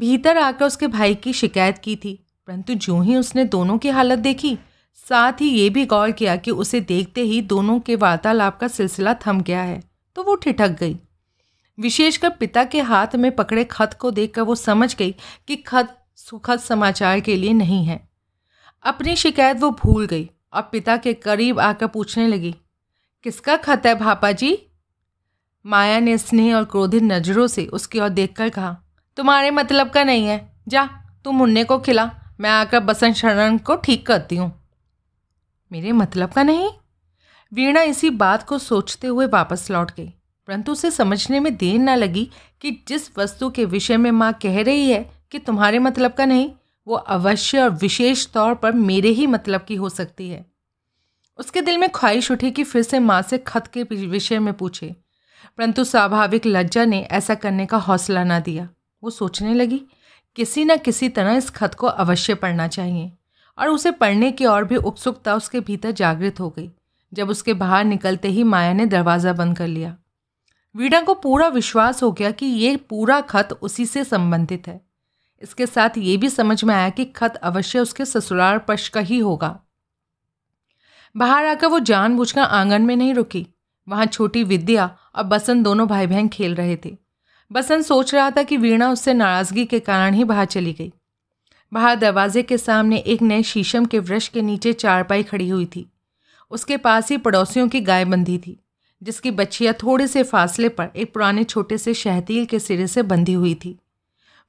भीतर आकर उसके भाई की शिकायत की थी, परंतु जो ही उसने दोनों की हालत देखी, साथ ही ये भी गौर किया कि उसे देखते ही दोनों के वार्तालाप का सिलसिला थम गया है तो वो ठिठक गई। विशेषकर पिता के हाथ में पकड़े खत को देखकर वो समझ गई कि खत सुखद समाचार के लिए नहीं है। अपनी शिकायत वो भूल गई और पिता के करीब आकर पूछने लगी, किसका खत है, भापा जी? माया ने स्नेह और क्रोधित नज़रों से उसकी ओर देखकर कहा तुम्हारे मतलब का नहीं है। जा, तुम मुन्ने को खिला। मैं आकर बसंत शरण को ठीक करती हूँ। मेरे मतलब का नहीं? वीणा इसी बात को सोचते हुए वापस लौट गई। परंतु उसे समझने में देर ना लगी कि जिस वस्तु के विषय में माँ कह रही है कि तुम्हारे मतलब का नहीं, वो अवश्य और विशेष तौर पर मेरे ही मतलब की हो सकती है। उसके दिल में ख्वाहिश उठी कि फिर से माँ से खत के विषय में पूछे। परंतु स्वाभाविक लज्जा ने ऐसा करने का हौसला ना दिया। वो सोचने लगी, किसी न किसी तरह इस खत को अवश्य पढ़ना चाहिए। और उसे पढ़ने की और भी उत्सुकता उसके भीतर जागृत हो गई, जब उसके बाहर निकलते ही माया ने दरवाज़ा बंद कर लिया। वीणा को पूरा विश्वास हो गया कि ये पूरा खत उसी से संबंधित है। इसके साथ ये भी समझ में आया कि खत अवश्य उसके ससुराल पक्ष का ही होगा। बाहर आकर वो जानबूझकर आँगन में नहीं रुकी। वहाँ छोटी विद्या और बसंत दोनों भाई बहन खेल रहे थे। बसंत सोच रहा था कि वीणा उससे नाराज़गी के कारण ही बाहर चली गई। बाहर दरवाजे के सामने एक नए शीशम के वृक्ष के नीचे चारपाई खड़ी हुई थी। उसके पास ही पड़ोसियों की गाय बंधी थी, जिसकी बच्चियाँ थोड़े से फासले पर एक पुराने छोटे से शहतील के सिरे से बंधी हुई थी।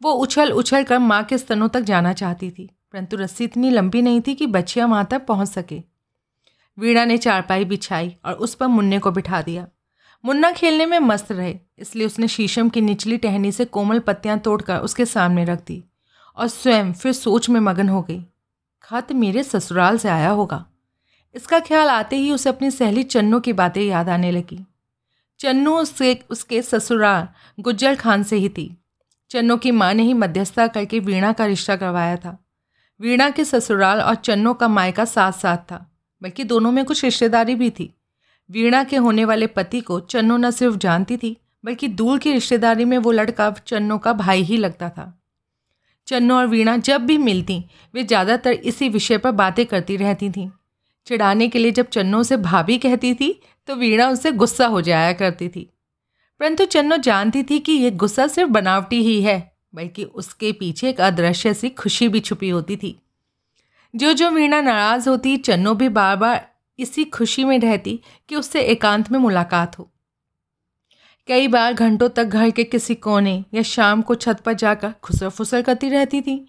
वो उछल उछल कर माँ के स्तनों तक जाना चाहती थी, परंतु रस्सी इतनी लंबी नहीं थी कि बच्चियाँ वहाँ तक पहुँच सके। वीणा ने चारपाई बिछाई और उस पर मुन्ने को बिठा दिया। मुन्ना खेलने में मस्त रहे, इसलिए उसने शीशम की निचली टहनी से कोमल पत्तियाँ तोड़कर उसके सामने रख दी और स्वयं फिर सोच में मगन हो गई, खत मेरे ससुराल से आया होगा। इसका ख्याल आते ही उसे अपनी सहेली चन्नू की बातें याद आने लगी। चन्नू उससे उसके ससुराल गुज्जर खान से ही थी। चन्नू की माँ ने ही मध्यस्थता करके वीणा का रिश्ता करवाया था। वीणा के ससुराल और चन्नू का मायका साथ साथ था, बल्कि दोनों में कुछ रिश्तेदारी भी थी। वीणा के होने वाले पति को चन्नू न सिर्फ़ जानती थी, बल्कि दूर की रिश्तेदारी में वो लड़का चन्नू का भाई ही लगता था। चन्नू और वीणा जब भी मिलती, वे ज़्यादातर इसी विषय पर बातें करती रहती थीं। चिढ़ाने के लिए जब चन्नू से भाभी कहती थी तो वीणा उससे गुस्सा हो जाया करती थी। परंतु चन्नो जानती थी कि यह गुस्सा सिर्फ़ बनावटी ही है, बल्कि उसके पीछे एक अदृश्य सी खुशी भी छुपी होती थी। जो जो वीणा नाराज़ होती, चन्नो भी बार बार इसी खुशी में रहती कि उससे एकांत में मुलाकात हो। कई बार घंटों तक घर के किसी कोने या शाम को छत पर जाकर खुसर फुसर करती रहती थी।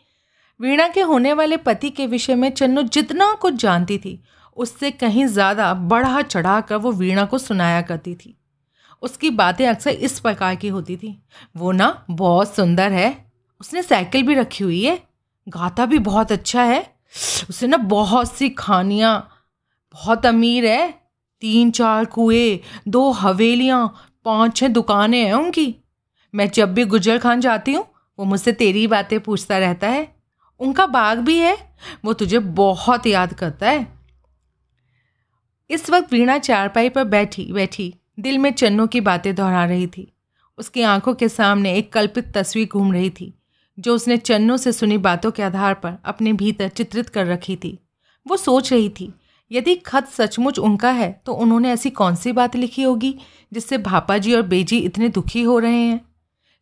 वीणा के होने वाले पति के विषय में चन्नू जितना कुछ जानती थी, उससे कहीं ज़्यादा बढ़ा चढ़ा कर वो वीणा को सुनाया करती थी। उसकी बातें अक्सर इस प्रकार की होती थी। वो ना बहुत सुंदर है, उसने साइकिल भी रखी हुई है, गाता भी बहुत अच्छा है उसे ना बहुत सी खानियाँ बहुत अमीर है। तीन चार कुएँ, दो हवेलियाँ, पाँच छः दुकानें हैं उनकी। मैं जब भी गुजर खान जाती हूँ, वो मुझसे तेरी बातें पूछता रहता है। उनका बाग भी है, वो तुझे बहुत याद करता है। इस वक्त वीणा चारपाई पर बैठी बैठी, दिल में चन्नों की बातें दोहरा रही थी। उसकी आँखों के सामने एक कल्पित तस्वीर घूम रही थी, जो उसने चन्नों से सुनी बातों के आधार पर अपने भीतर चित्रित कर रखी थी। वो सोच रही थी यदि खत सचमुच उनका है तो उन्होंने ऐसी कौन सी बात लिखी होगी, जिससे भापा जी और बेजी इतने दुखी हो रहे हैं?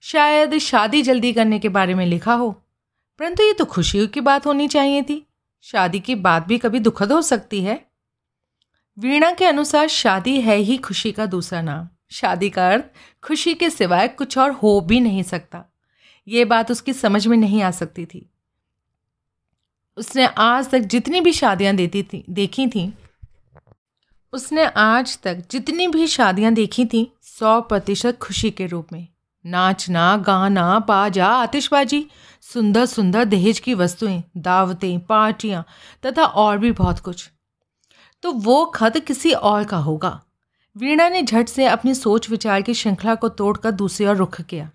शायद शादी जल्दी करने के बारे में लिखा हो। परंतु ये तो खुशी की बात होनी चाहिए थी। शादी की बात भी कभी दुखद हो सकती है। वीणा के अनुसार शादी है ही खुशी का दूसरा नाम। शादी का अर्थ, खुशी के सिवाय कुछ और हो भी नहीं सकता। ये बात उसकी समझ में नहीं आ सकती थी। उसने आज तक जितनी भी शादियाँ देती थी, देखी थी, उसने आज तक जितनी भी शादियाँ देखी थी, सौ प्रतिशत खुशी के रूप में। नाचना, गाना, बाजा, आतिशबाजी सुंदर सुंदर दहेज की वस्तुएँ, दावतें, पार्टियाँ, तथा और भी बहुत कुछ। तो वो खत किसी और का होगा। वीणा ने झट से अपनी सोच विचार की श्रृंखला को तोड़कर दूसरी ओर रुख किया।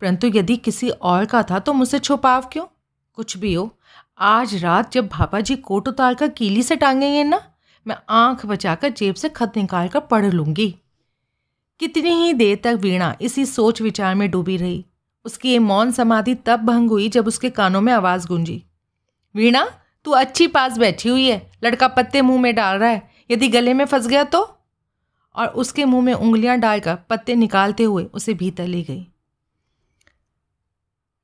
परंतु यदि किसी और का था तो मुझसे छुपाव क्यों? कुछ भी हो। आज रात जब भापा जी कोट उतार कर कीली से टांगेंगे ना, मैं आँख बचाकर जेब से खत निकाल कर पढ़ लूँगी। कितनी ही देर तक वीणा इसी सोच विचार में डूबी रही, उसकी ये मौन समाधि तब भंग हुई जब उसके कानों में आवाज़ गूंजी। वीणा, तू अच्छी पास बैठी हुई है, लड़का पत्ते मुँह में डाल रहा है, यदि गले में फंस गया तो? और उसके मुँह में उंगलियाँ डालकर पत्ते निकालते हुए उसे भीतर ले गई।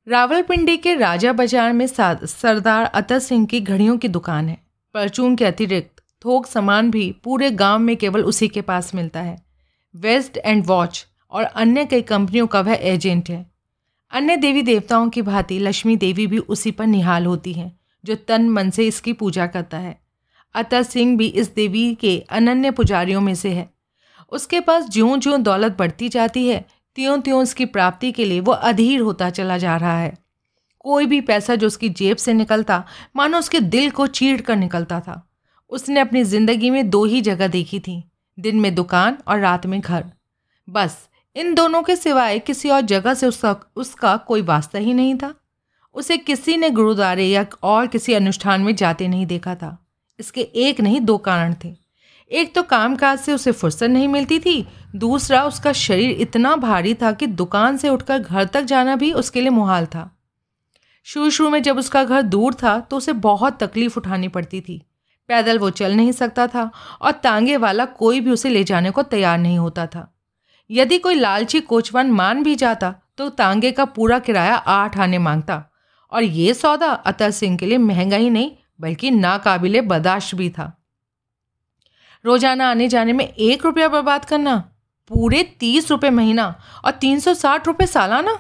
रावलपिंडी के राजा बाज़ार में सरदार अतर सिंह की घड़ियों की दुकान है। परचून के अतिरिक्त थोक सामान भी पूरे गाँव में केवल उसी के पास मिलता है। वेस्ट एंड वॉच और अन्य कई कंपनियों का वह एजेंट है। अन्य देवी देवताओं की भांति लक्ष्मी देवी भी उसी पर निहाल होती हैं, जो तन मन से इसकी पूजा करता है। अतर सिंह भी इस देवी के अनन्य पुजारियों में से है। उसके पास ज्यों ज्यों दौलत बढ़ती जाती है त्यों त्यों उसकी प्राप्ति के लिए वो अधीर होता चला जा रहा है। कोई भी पैसा जो उसकी जेब से निकलता, मानो उसके दिल को चीर कर निकलता था। उसने अपनी ज़िंदगी में दो ही जगह देखी थी, दिन में दुकान और रात में घर। बस, इन दोनों के सिवाय किसी और जगह से उसका उसका कोई वास्ता ही नहीं था। उसे किसी ने गुरुद्वारे या और किसी अनुष्ठान में जाते नहीं देखा था। इसके एक नहीं, दो कारण थे। एक तो कामकाज से उसे फुर्सत नहीं मिलती थी, दूसरा उसका शरीर इतना भारी था कि दुकान से उठकर घर तक जाना भी उसके लिए मुहाल था। शुरू शुरू में जब उसका घर दूर था तो उसे बहुत तकलीफ़ उठानी पड़ती थी। पैदल वो चल नहीं सकता था और तांगे वाला कोई भी उसे ले जाने को तैयार नहीं होता था। यदि कोई लालची कोचवान मान भी जाता तो तांगे का पूरा किराया आठ आने माँगता। और ये सौदा अतर सिंह के लिए महँगा ही नहीं, बल्कि नाकाबिले बर्दाश्त भी था। रोज़ाना आने जाने में एक रुपया बर्बाद करना, पूरे तीस रुपये महीना और तीन सौ साठ रुपये सालाना।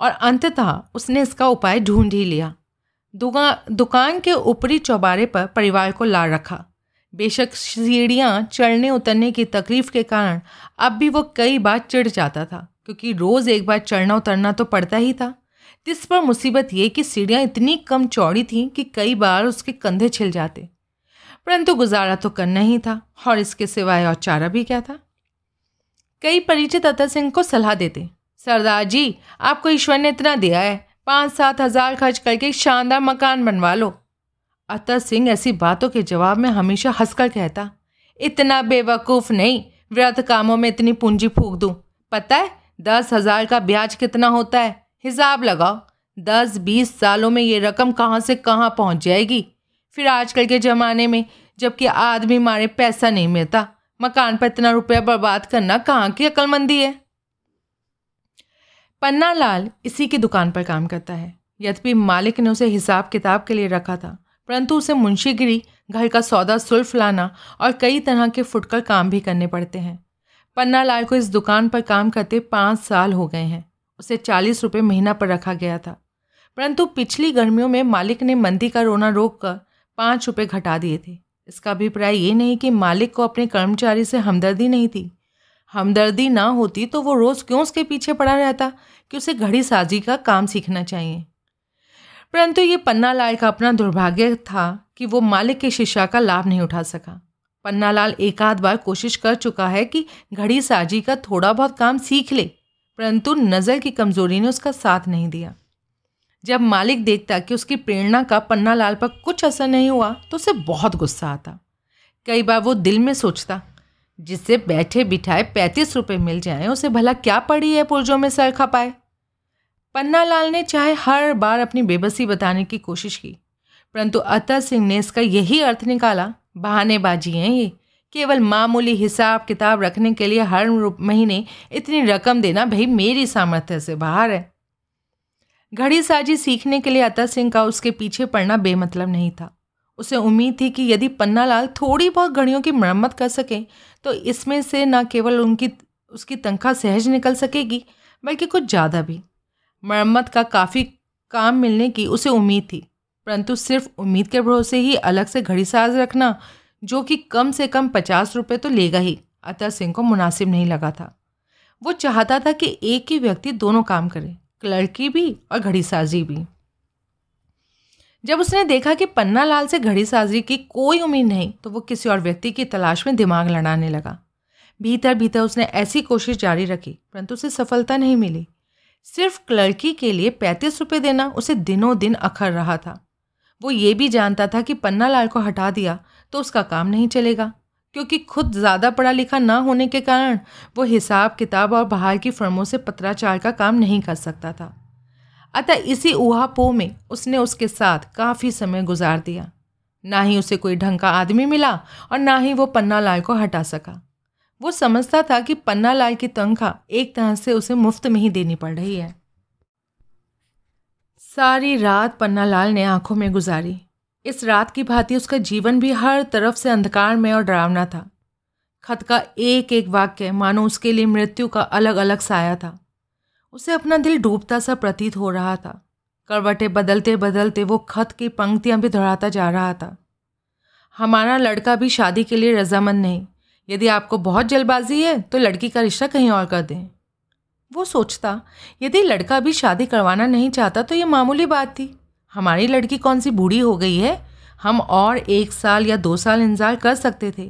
और अंततः उसने इसका उपाय ढूंढ ही लिया। दुका दुकान के ऊपरी चौबारे पर परिवार को ला रखा। बेशक सीढ़ियाँ चढ़ने उतरने की तकलीफ़ के कारण अब भी वो कई बार चिढ़ जाता था, क्योंकि रोज़ एक बार चढ़ना उतरना तो पड़ता ही था। जिस पर मुसीबत ये कि सीढ़ियाँ इतनी कम चौड़ी थीं कि कई बार उसके कंधे छिल जाते। परंतु गुजारा तो करना ही था, और इसके सिवाय और चारा भी क्या था? कई परिचित अतर सिंह को सलाह देते, सरदार जी, आपको ईश्वर ने इतना दिया है पाँच सात हज़ार खर्च करके एक शानदार मकान बनवा लो। अतर सिंह ऐसी बातों के जवाब में हमेशा हंसकर कहता, इतना बेवकूफ़ नहीं व्रत कामों में इतनी पूंजी फूक दूँ। पता है, दस हज़ार का ब्याज कितना होता है? हिसाब लगाओ दस बीस सालों में ये रकम कहाँ से कहाँ पहुँच जाएगी? फिर आजकल के ज़माने में, जबकि आदमी मारे पैसा नहीं मिलता। मकान पर इतना रुपया बर्बाद करना कहाँ की अक्लमंदी है? पन्ना लाल इसी की दुकान पर काम करता है। यद्यपि मालिक ने उसे हिसाब किताब के लिए रखा था, परंतु उसे मुंशीगिरी, घर का सौदा, सुल्फ लाना और कई तरह के फुटकर काम भी करने पड़ते हैं। पन्ना लाल को इस दुकान पर काम करते पाँच साल हो गए हैं। उसे चालीस रुपये महीना पर रखा गया था। परंतु पिछली गर्मियों में मालिक ने मंदी का रोना रोक कर पाँच रुपये घटा दिए थे। इसका अभिप्राय ये नहीं कि मालिक को अपने कर्मचारी से हमदर्दी नहीं थी। हमदर्दी ना होती तो वो रोज़ क्यों उसके पीछे पड़ा रहता कि उसे घड़ी साजी का काम सीखना चाहिए? परंतु ये पन्ना लाल का अपना दुर्भाग्य था कि वो मालिक के शिक्षा का लाभ नहीं उठा सका। पन्ना लाल एक आध बार कोशिश कर चुका है कि घड़ी साजी का थोड़ा बहुत काम सीख ले, परंतु नज़र की कमज़ोरी ने उसका साथ नहीं दिया। जब मालिक देखता कि उसकी प्रेरणा का पन्ना लाल पर कुछ असर नहीं हुआ तो उसे बहुत गुस्सा आता। कई बार वो दिल में सोचता, जिससे बैठे बिठाए पैंतीस रुपये मिल जाए, उसे भला क्या पड़ी है पुर्जों में सर खपाए? पन्ना लाल ने चाहे हर बार अपनी बेबसी बताने की कोशिश की, परंतु अतर सिंह ने इसका यही अर्थ निकाला, बहानेबाजी हैं ये। केवल मामूली हिसाब किताब रखने के लिए हर महीने इतनी रकम देना भाई मेरी सामर्थ्य से बाहर है। घड़ी साजी सीखने के लिए अतर सिंह का उसके पीछे पड़ना बेमतलब नहीं था। उसे उम्मीद थी कि यदि पन्ना लाल थोड़ी बहुत घड़ियों की मरम्मत कर सकें तो इसमें से न केवल उनकी, उसकी तनख्वाह सहज निकल सकेगी, बल्कि कुछ ज़्यादा भी। मरम्मत का काफ़ी काम मिलने की उसे उम्मीद थी, परंतु सिर्फ़ उम्मीद के भरोसे ही अलग से घड़ी साज रखना, जो कि कम से कम पचास रुपये तो लेगा ही अतर सिंह को मुनासिब नहीं लगा था। वो चाहता था कि एक ही व्यक्ति दोनों काम करे। क्लर्की भी और घड़ी साजी भी। जब उसने देखा कि पन्ना लाल से घड़ी साजी की कोई उम्मीद नहीं तो वो किसी और व्यक्ति की तलाश में दिमाग लड़ाने लगा। भीतर भीतर उसने ऐसी कोशिश जारी रखी, परंतु उसे सफलता नहीं मिली। सिर्फ़ क्लर्की के लिए पैंतीस रुपये देना उसे दिनों दिन अखर रहा था। वो ये भी जानता था कि पन्ना लाल को हटा दिया तो उसका काम नहीं चलेगा। क्योंकि खुद ज़्यादा पढ़ा लिखा ना होने के कारण वो हिसाब किताब और बाहर की फर्मों से पत्राचार का काम नहीं कर सकता था। अतः इसी ऊहापोह में उसने उसके साथ काफ़ी समय गुजार दिया। ना ही उसे कोई ढंग का आदमी मिला और ना ही वो पन्ना लाल को हटा सका। वो समझता था कि पन्ना लाल की तनख्वाह एक तरह से उसे मुफ़्त में ही देनी पड़ रही है। सारी रात पन्ना लाल ने आँखों में गुजारी। इस रात की भांति उसका जीवन भी हर तरफ़ से अंधकार में और डरावना था। खत का एक एक वाक्य मानो उसके लिए मृत्यु का अलग अलग साया था। उसे अपना दिल डूबता सा प्रतीत हो रहा था। करवटें बदलते बदलते वो खत की पंक्तियाँ भी दोहराता जा रहा था। हमारा लड़का भी शादी के लिए रजामंद नहीं। यदि आपको बहुत जल्दबाजी है तो लड़की का रिश्ता कहीं और कर दें। वो सोचता, यदि लड़का भी शादी करवाना नहीं चाहता तो ये मामूली बात थी। हमारी लड़की कौन सी बूढ़ी हो गई है? हम और एक साल या दो साल इंतज़ार कर सकते थे।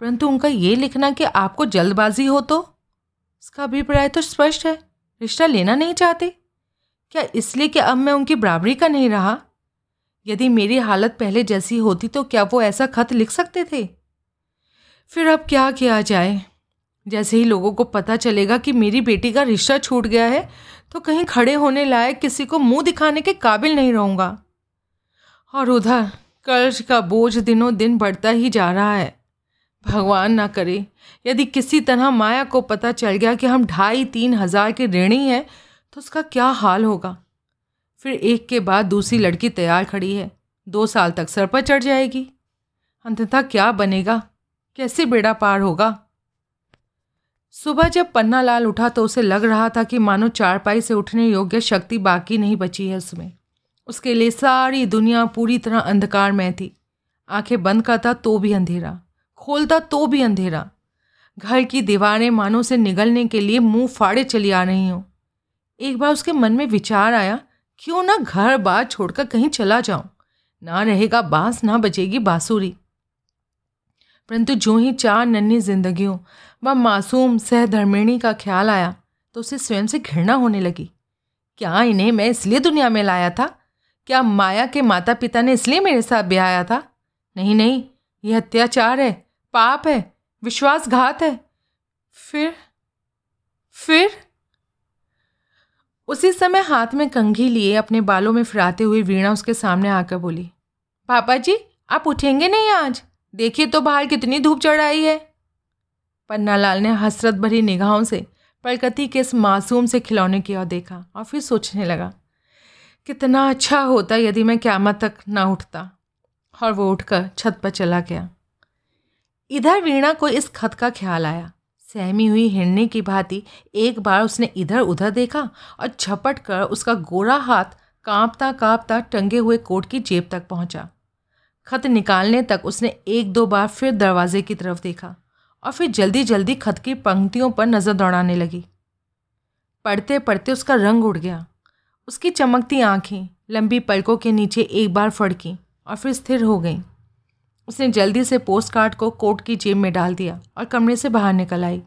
परंतु उनका ये लिखना कि आपको जल्दबाजी हो तो? उसका अभिप्राय तो स्पष्ट है। रिश्ता लेना नहीं चाहते। क्या इसलिए कि अब मैं उनकी बराबरी का नहीं रहा? यदि मेरी हालत पहले जैसी होती तो क्या वो ऐसा खत लिख सकते थे? फिर अब क्या किया जाए? जैसे ही लोगों को पता चलेगा कि मेरी बेटी का रिश्ता छूट गया है तो कहीं खड़े होने लायक किसी को मुँह दिखाने के काबिल नहीं रहूँगा। और उधर कर्ज का बोझ दिनों दिन बढ़ता ही जा रहा है। भगवान ना करे, यदि किसी तरह माया को पता चल गया कि हम ढाई तीन हज़ार के ऋणी हैं तो उसका क्या हाल होगा? फिर एक के बाद दूसरी लड़की तैयार खड़ी है। दो साल तक सर पर चढ़ जाएगी। अंततः क्या बनेगा? कैसे बेड़ा पार होगा? सुबह जब पन्ना लाल उठा तो उसे लग रहा था कि मानो चारपाई से उठने योग्य शक्ति बाकी नहीं बची है उसमें। उसके लिए सारी दुनिया पूरी तरह अंधकार में थी। आँखें बंद करता तो भी अंधेरा खोलता तो भी अंधेरा। घर की दीवारें मानो से निगलने के लिए मुँह फाड़े चली आ रही हों। एक बार उसके मन में विचार आया, क्यों ना घर बार छोड़कर कहीं चला जाऊँ? ना रहेगा बाँस, ना बचेगी बांसुरी। परंतु जो ही चार नन्ही जिंदगियों व मासूम सहधर्मिणी का ख्याल आया तो उसे स्वयं से घृणा होने लगी। क्या इन्हें मैं इसलिए दुनिया में लाया था? क्या माया के माता पिता ने इसलिए मेरे साथ ब्याया था? नहीं नहीं यह अत्याचार है, पाप है, विश्वासघात है। फिर फिर? उसी समय हाथ में कंघी लिए अपने बालों में फिराते हुए वीणा उसके सामने आकर बोली, पापा जी, आप उठेंगे नहीं आज? देखिए तो बाहर कितनी धूप चढ़ आई है। पन्नालाल ने हसरत भरी निगाहों से प्रकृति के इस मासूम से खिलौने की ओर देखा और फिर सोचने लगा, कितना अच्छा होता यदि मैं क्यामत तक ना उठता। और वो उठकर छत पर चला गया। इधर वीणा को इस खत का ख्याल आया। सहमी हुई हिरने की भांति एक बार उसने इधर उधर देखा और झपट कर उसका गोरा हाथ कांपता कांपता टंगे हुए कोट की जेब तक पहुँचा। खत निकालने तक उसने एक दो बार फिर दरवाजे की तरफ़ देखा। और फिर जल्दी जल्दी खत की पंक्तियों पर नज़र दौड़ाने लगी। पढ़ते पढ़ते उसका रंग उड़ गया। उसकी चमकती आँखें लंबी पलकों के नीचे एक बार फड़की और फिर स्थिर हो गईं। उसने जल्दी से पोस्ट कार्ड को कोट की जेब में डाल दिया और कमरे से बाहर निकल आई।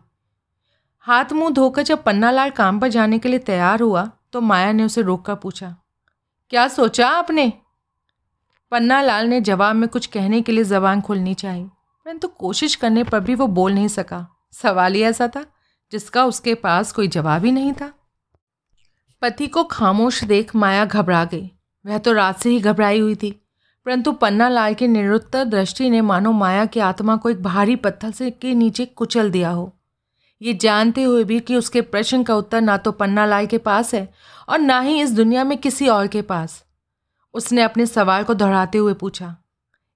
हाथ मुँह धोकर जब पन्नालाल काम पर जाने के लिए तैयार हुआ तो माया ने उसे रोककर पूछा, क्या सोचा आपने? पन्नालाल ने जवाब में कुछ कहने के लिए जबान खोलनी चाहिए। परंतु कोशिश करने पर भी वो बोल नहीं सका। सवाल ही ऐसा था, जिसका उसके पास कोई जवाब ही नहीं था। पति को खामोश देख माया घबरा गई। वह तो रात से ही घबराई हुई थी, परंतु पन्ना लाल की निरुत्तर दृष्टि ने मानो माया की आत्मा को एक भारी पत्थर से के नीचे कुचल दिया हो। ये जानते हुए भी कि उसके प्रश्न का उत्तर ना तो पन्ना लाल के पास है और ना ही इस दुनिया में किसी और के पास। उसने अपने सवाल को दोहराते हुए पूछा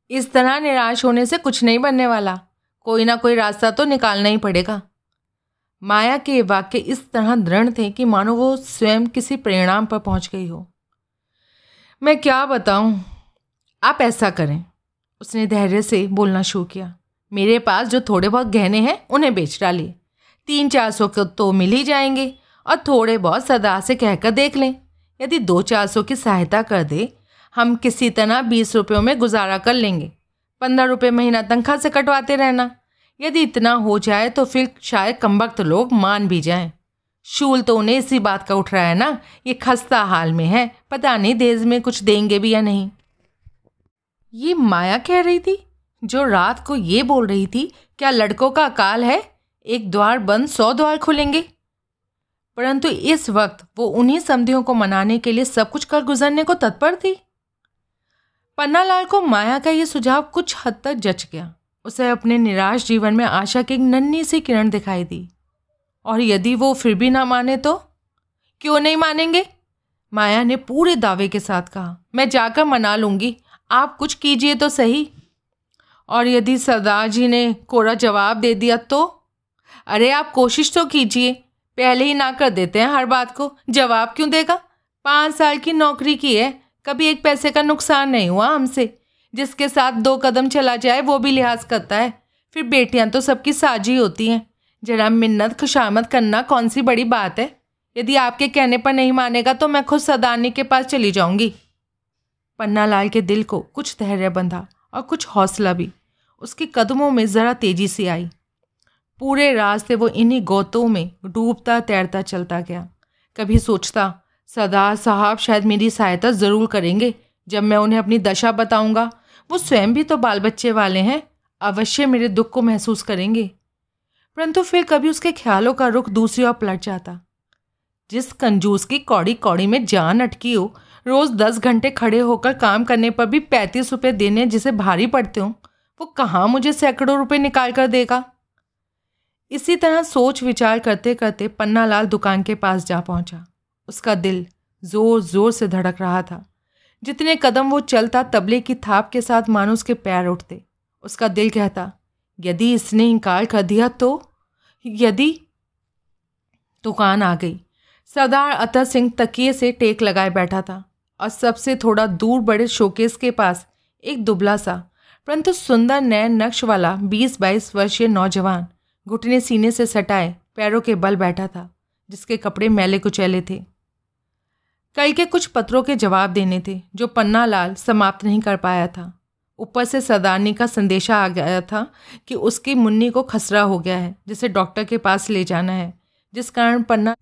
इस तरह निराश होने से कुछ नहीं बनने वाला। कोई ना कोई रास्ता तो निकालना ही पड़ेगा। माया के वाक्य इस तरह दृढ़ थे कि मानो वो स्वयं किसी परिणाम पर पहुँच गई हो। मैं क्या बताऊँ? आप ऐसा करें। उसने धैर्य से बोलना शुरू किया। मेरे पास जो थोड़े बहुत गहने हैं, उन्हें बेच डालिए। तीन चार सौ को तो मिल ही जाएँगे, और थोड़े बहुत सदा से कहकर देख लें। यदि दो चार सौ की सहायता कर दे हम किसी तरह बीस रुपयों में गुजारा कर लेंगे। पंद्रह रुपये महीना तनख्वाह से कटवाते रहना। यदि इतना हो जाए तो फिर शायद कम वक्त लोग मान भी जाएँ। शूल तो उन्हें इसी बात का उठ रहा है ना, ये खस्ता हाल में है, पता नहीं देश में कुछ देंगे भी या नहीं। ये माया कह रही थी? जो रात को ये बोल रही थी, क्या लड़कों का काल है? एक द्वार बंद, सौ द्वार खुलेंगे। परंतु इस वक्त वो उन्हीं समधियों को मनाने के लिए सब कुछ कर गुजरने को तत्पर थी। पन्नालाल को माया का ये सुझाव कुछ हद तक जच गया। उसे अपने निराश जीवन में आशा की एक नन्ही सी किरण दिखाई दी। और यदि वो फिर भी ना माने तो? क्यों नहीं मानेंगे? माया ने पूरे दावे के साथ कहा, मैं जाकर मना लूँगी। आप कुछ कीजिए तो सही। और यदि सरदार जी ने कोरा जवाब दे दिया तो? अरे, आप कोशिश तो कीजिए। पहले ही ना कर देते हैं हर बात को। जवाब क्यों देगा? पाँच साल की नौकरी की है। कभी एक पैसे का नुकसान नहीं हुआ हमसे। जिसके साथ दो कदम चला जाए, वो भी लिहाज करता है। फिर बेटियाँ तो सबकी साजी होती हैं। जरा मिन्नत, खुशामद करना कौन सी बड़ी बात है? यदि आपके कहने पर नहीं मानेगा तो मैं खुद सदानी के पास चली जाऊँगी। पन्नालाल के दिल को कुछ धैर्य बंधा और कुछ हौसला भी। उसके कदमों में ज़रा तेज़ी से आई। पूरे रास्ते वो इन्हीं गोतों में डूबता, तैरता, चलता गया। कभी सोचता सरदार साहब शायद मेरी सहायता ज़रूर करेंगे, जब मैं उन्हें अपनी दशा बताऊँगा। वो स्वयं भी तो बाल बच्चे वाले हैं, अवश्य मेरे दुख को महसूस करेंगे। परंतु फिर कभी उसके ख्यालों का रुख दूसरी ओर पलट जाता। जिस कंजूस की कौड़ी कौड़ी में जान अटकी हो, रोज़ दस घंटे खड़े होकर काम करने पर भी पैंतीस रुपये देने जिसे भारी पड़ते हों, वो कहाँ मुझे सैकड़ों रुपये निकाल कर देगा? इसी तरह सोच विचार करते करते पन्नालाल दुकान के पास जा पहुँचा। उसका दिल ज़ोर ज़ोर से धड़क रहा था। जितने कदम वो चलता तबले की थाप के साथ मानो उसके पैर उठते। उसका दिल कहता, यदि इसने इनकार कर दिया तो? यदि? दुकान आ गई। सरदार अतर सिंह तकिए से टेक लगाए बैठा था और सबसे थोड़ा दूर बड़े शोकेस के पास एक दुबला सा, परंतु सुंदर नए नक्श वाला बीस बाईस वर्षीय नौजवान घुटने सीने से सटाए पैरों के बल बैठा था, जिसके कपड़े मैले कुचैले थे। कल के कुछ पत्रों के जवाब देने थे, जो पन्ना लाल समाप्त नहीं कर पाया था। ऊपर से सदानी का संदेशा आ गया था कि उसकी मुन्नी को खसरा हो गया है, जिसे डॉक्टर के पास ले जाना है, जिस कारण पन्ना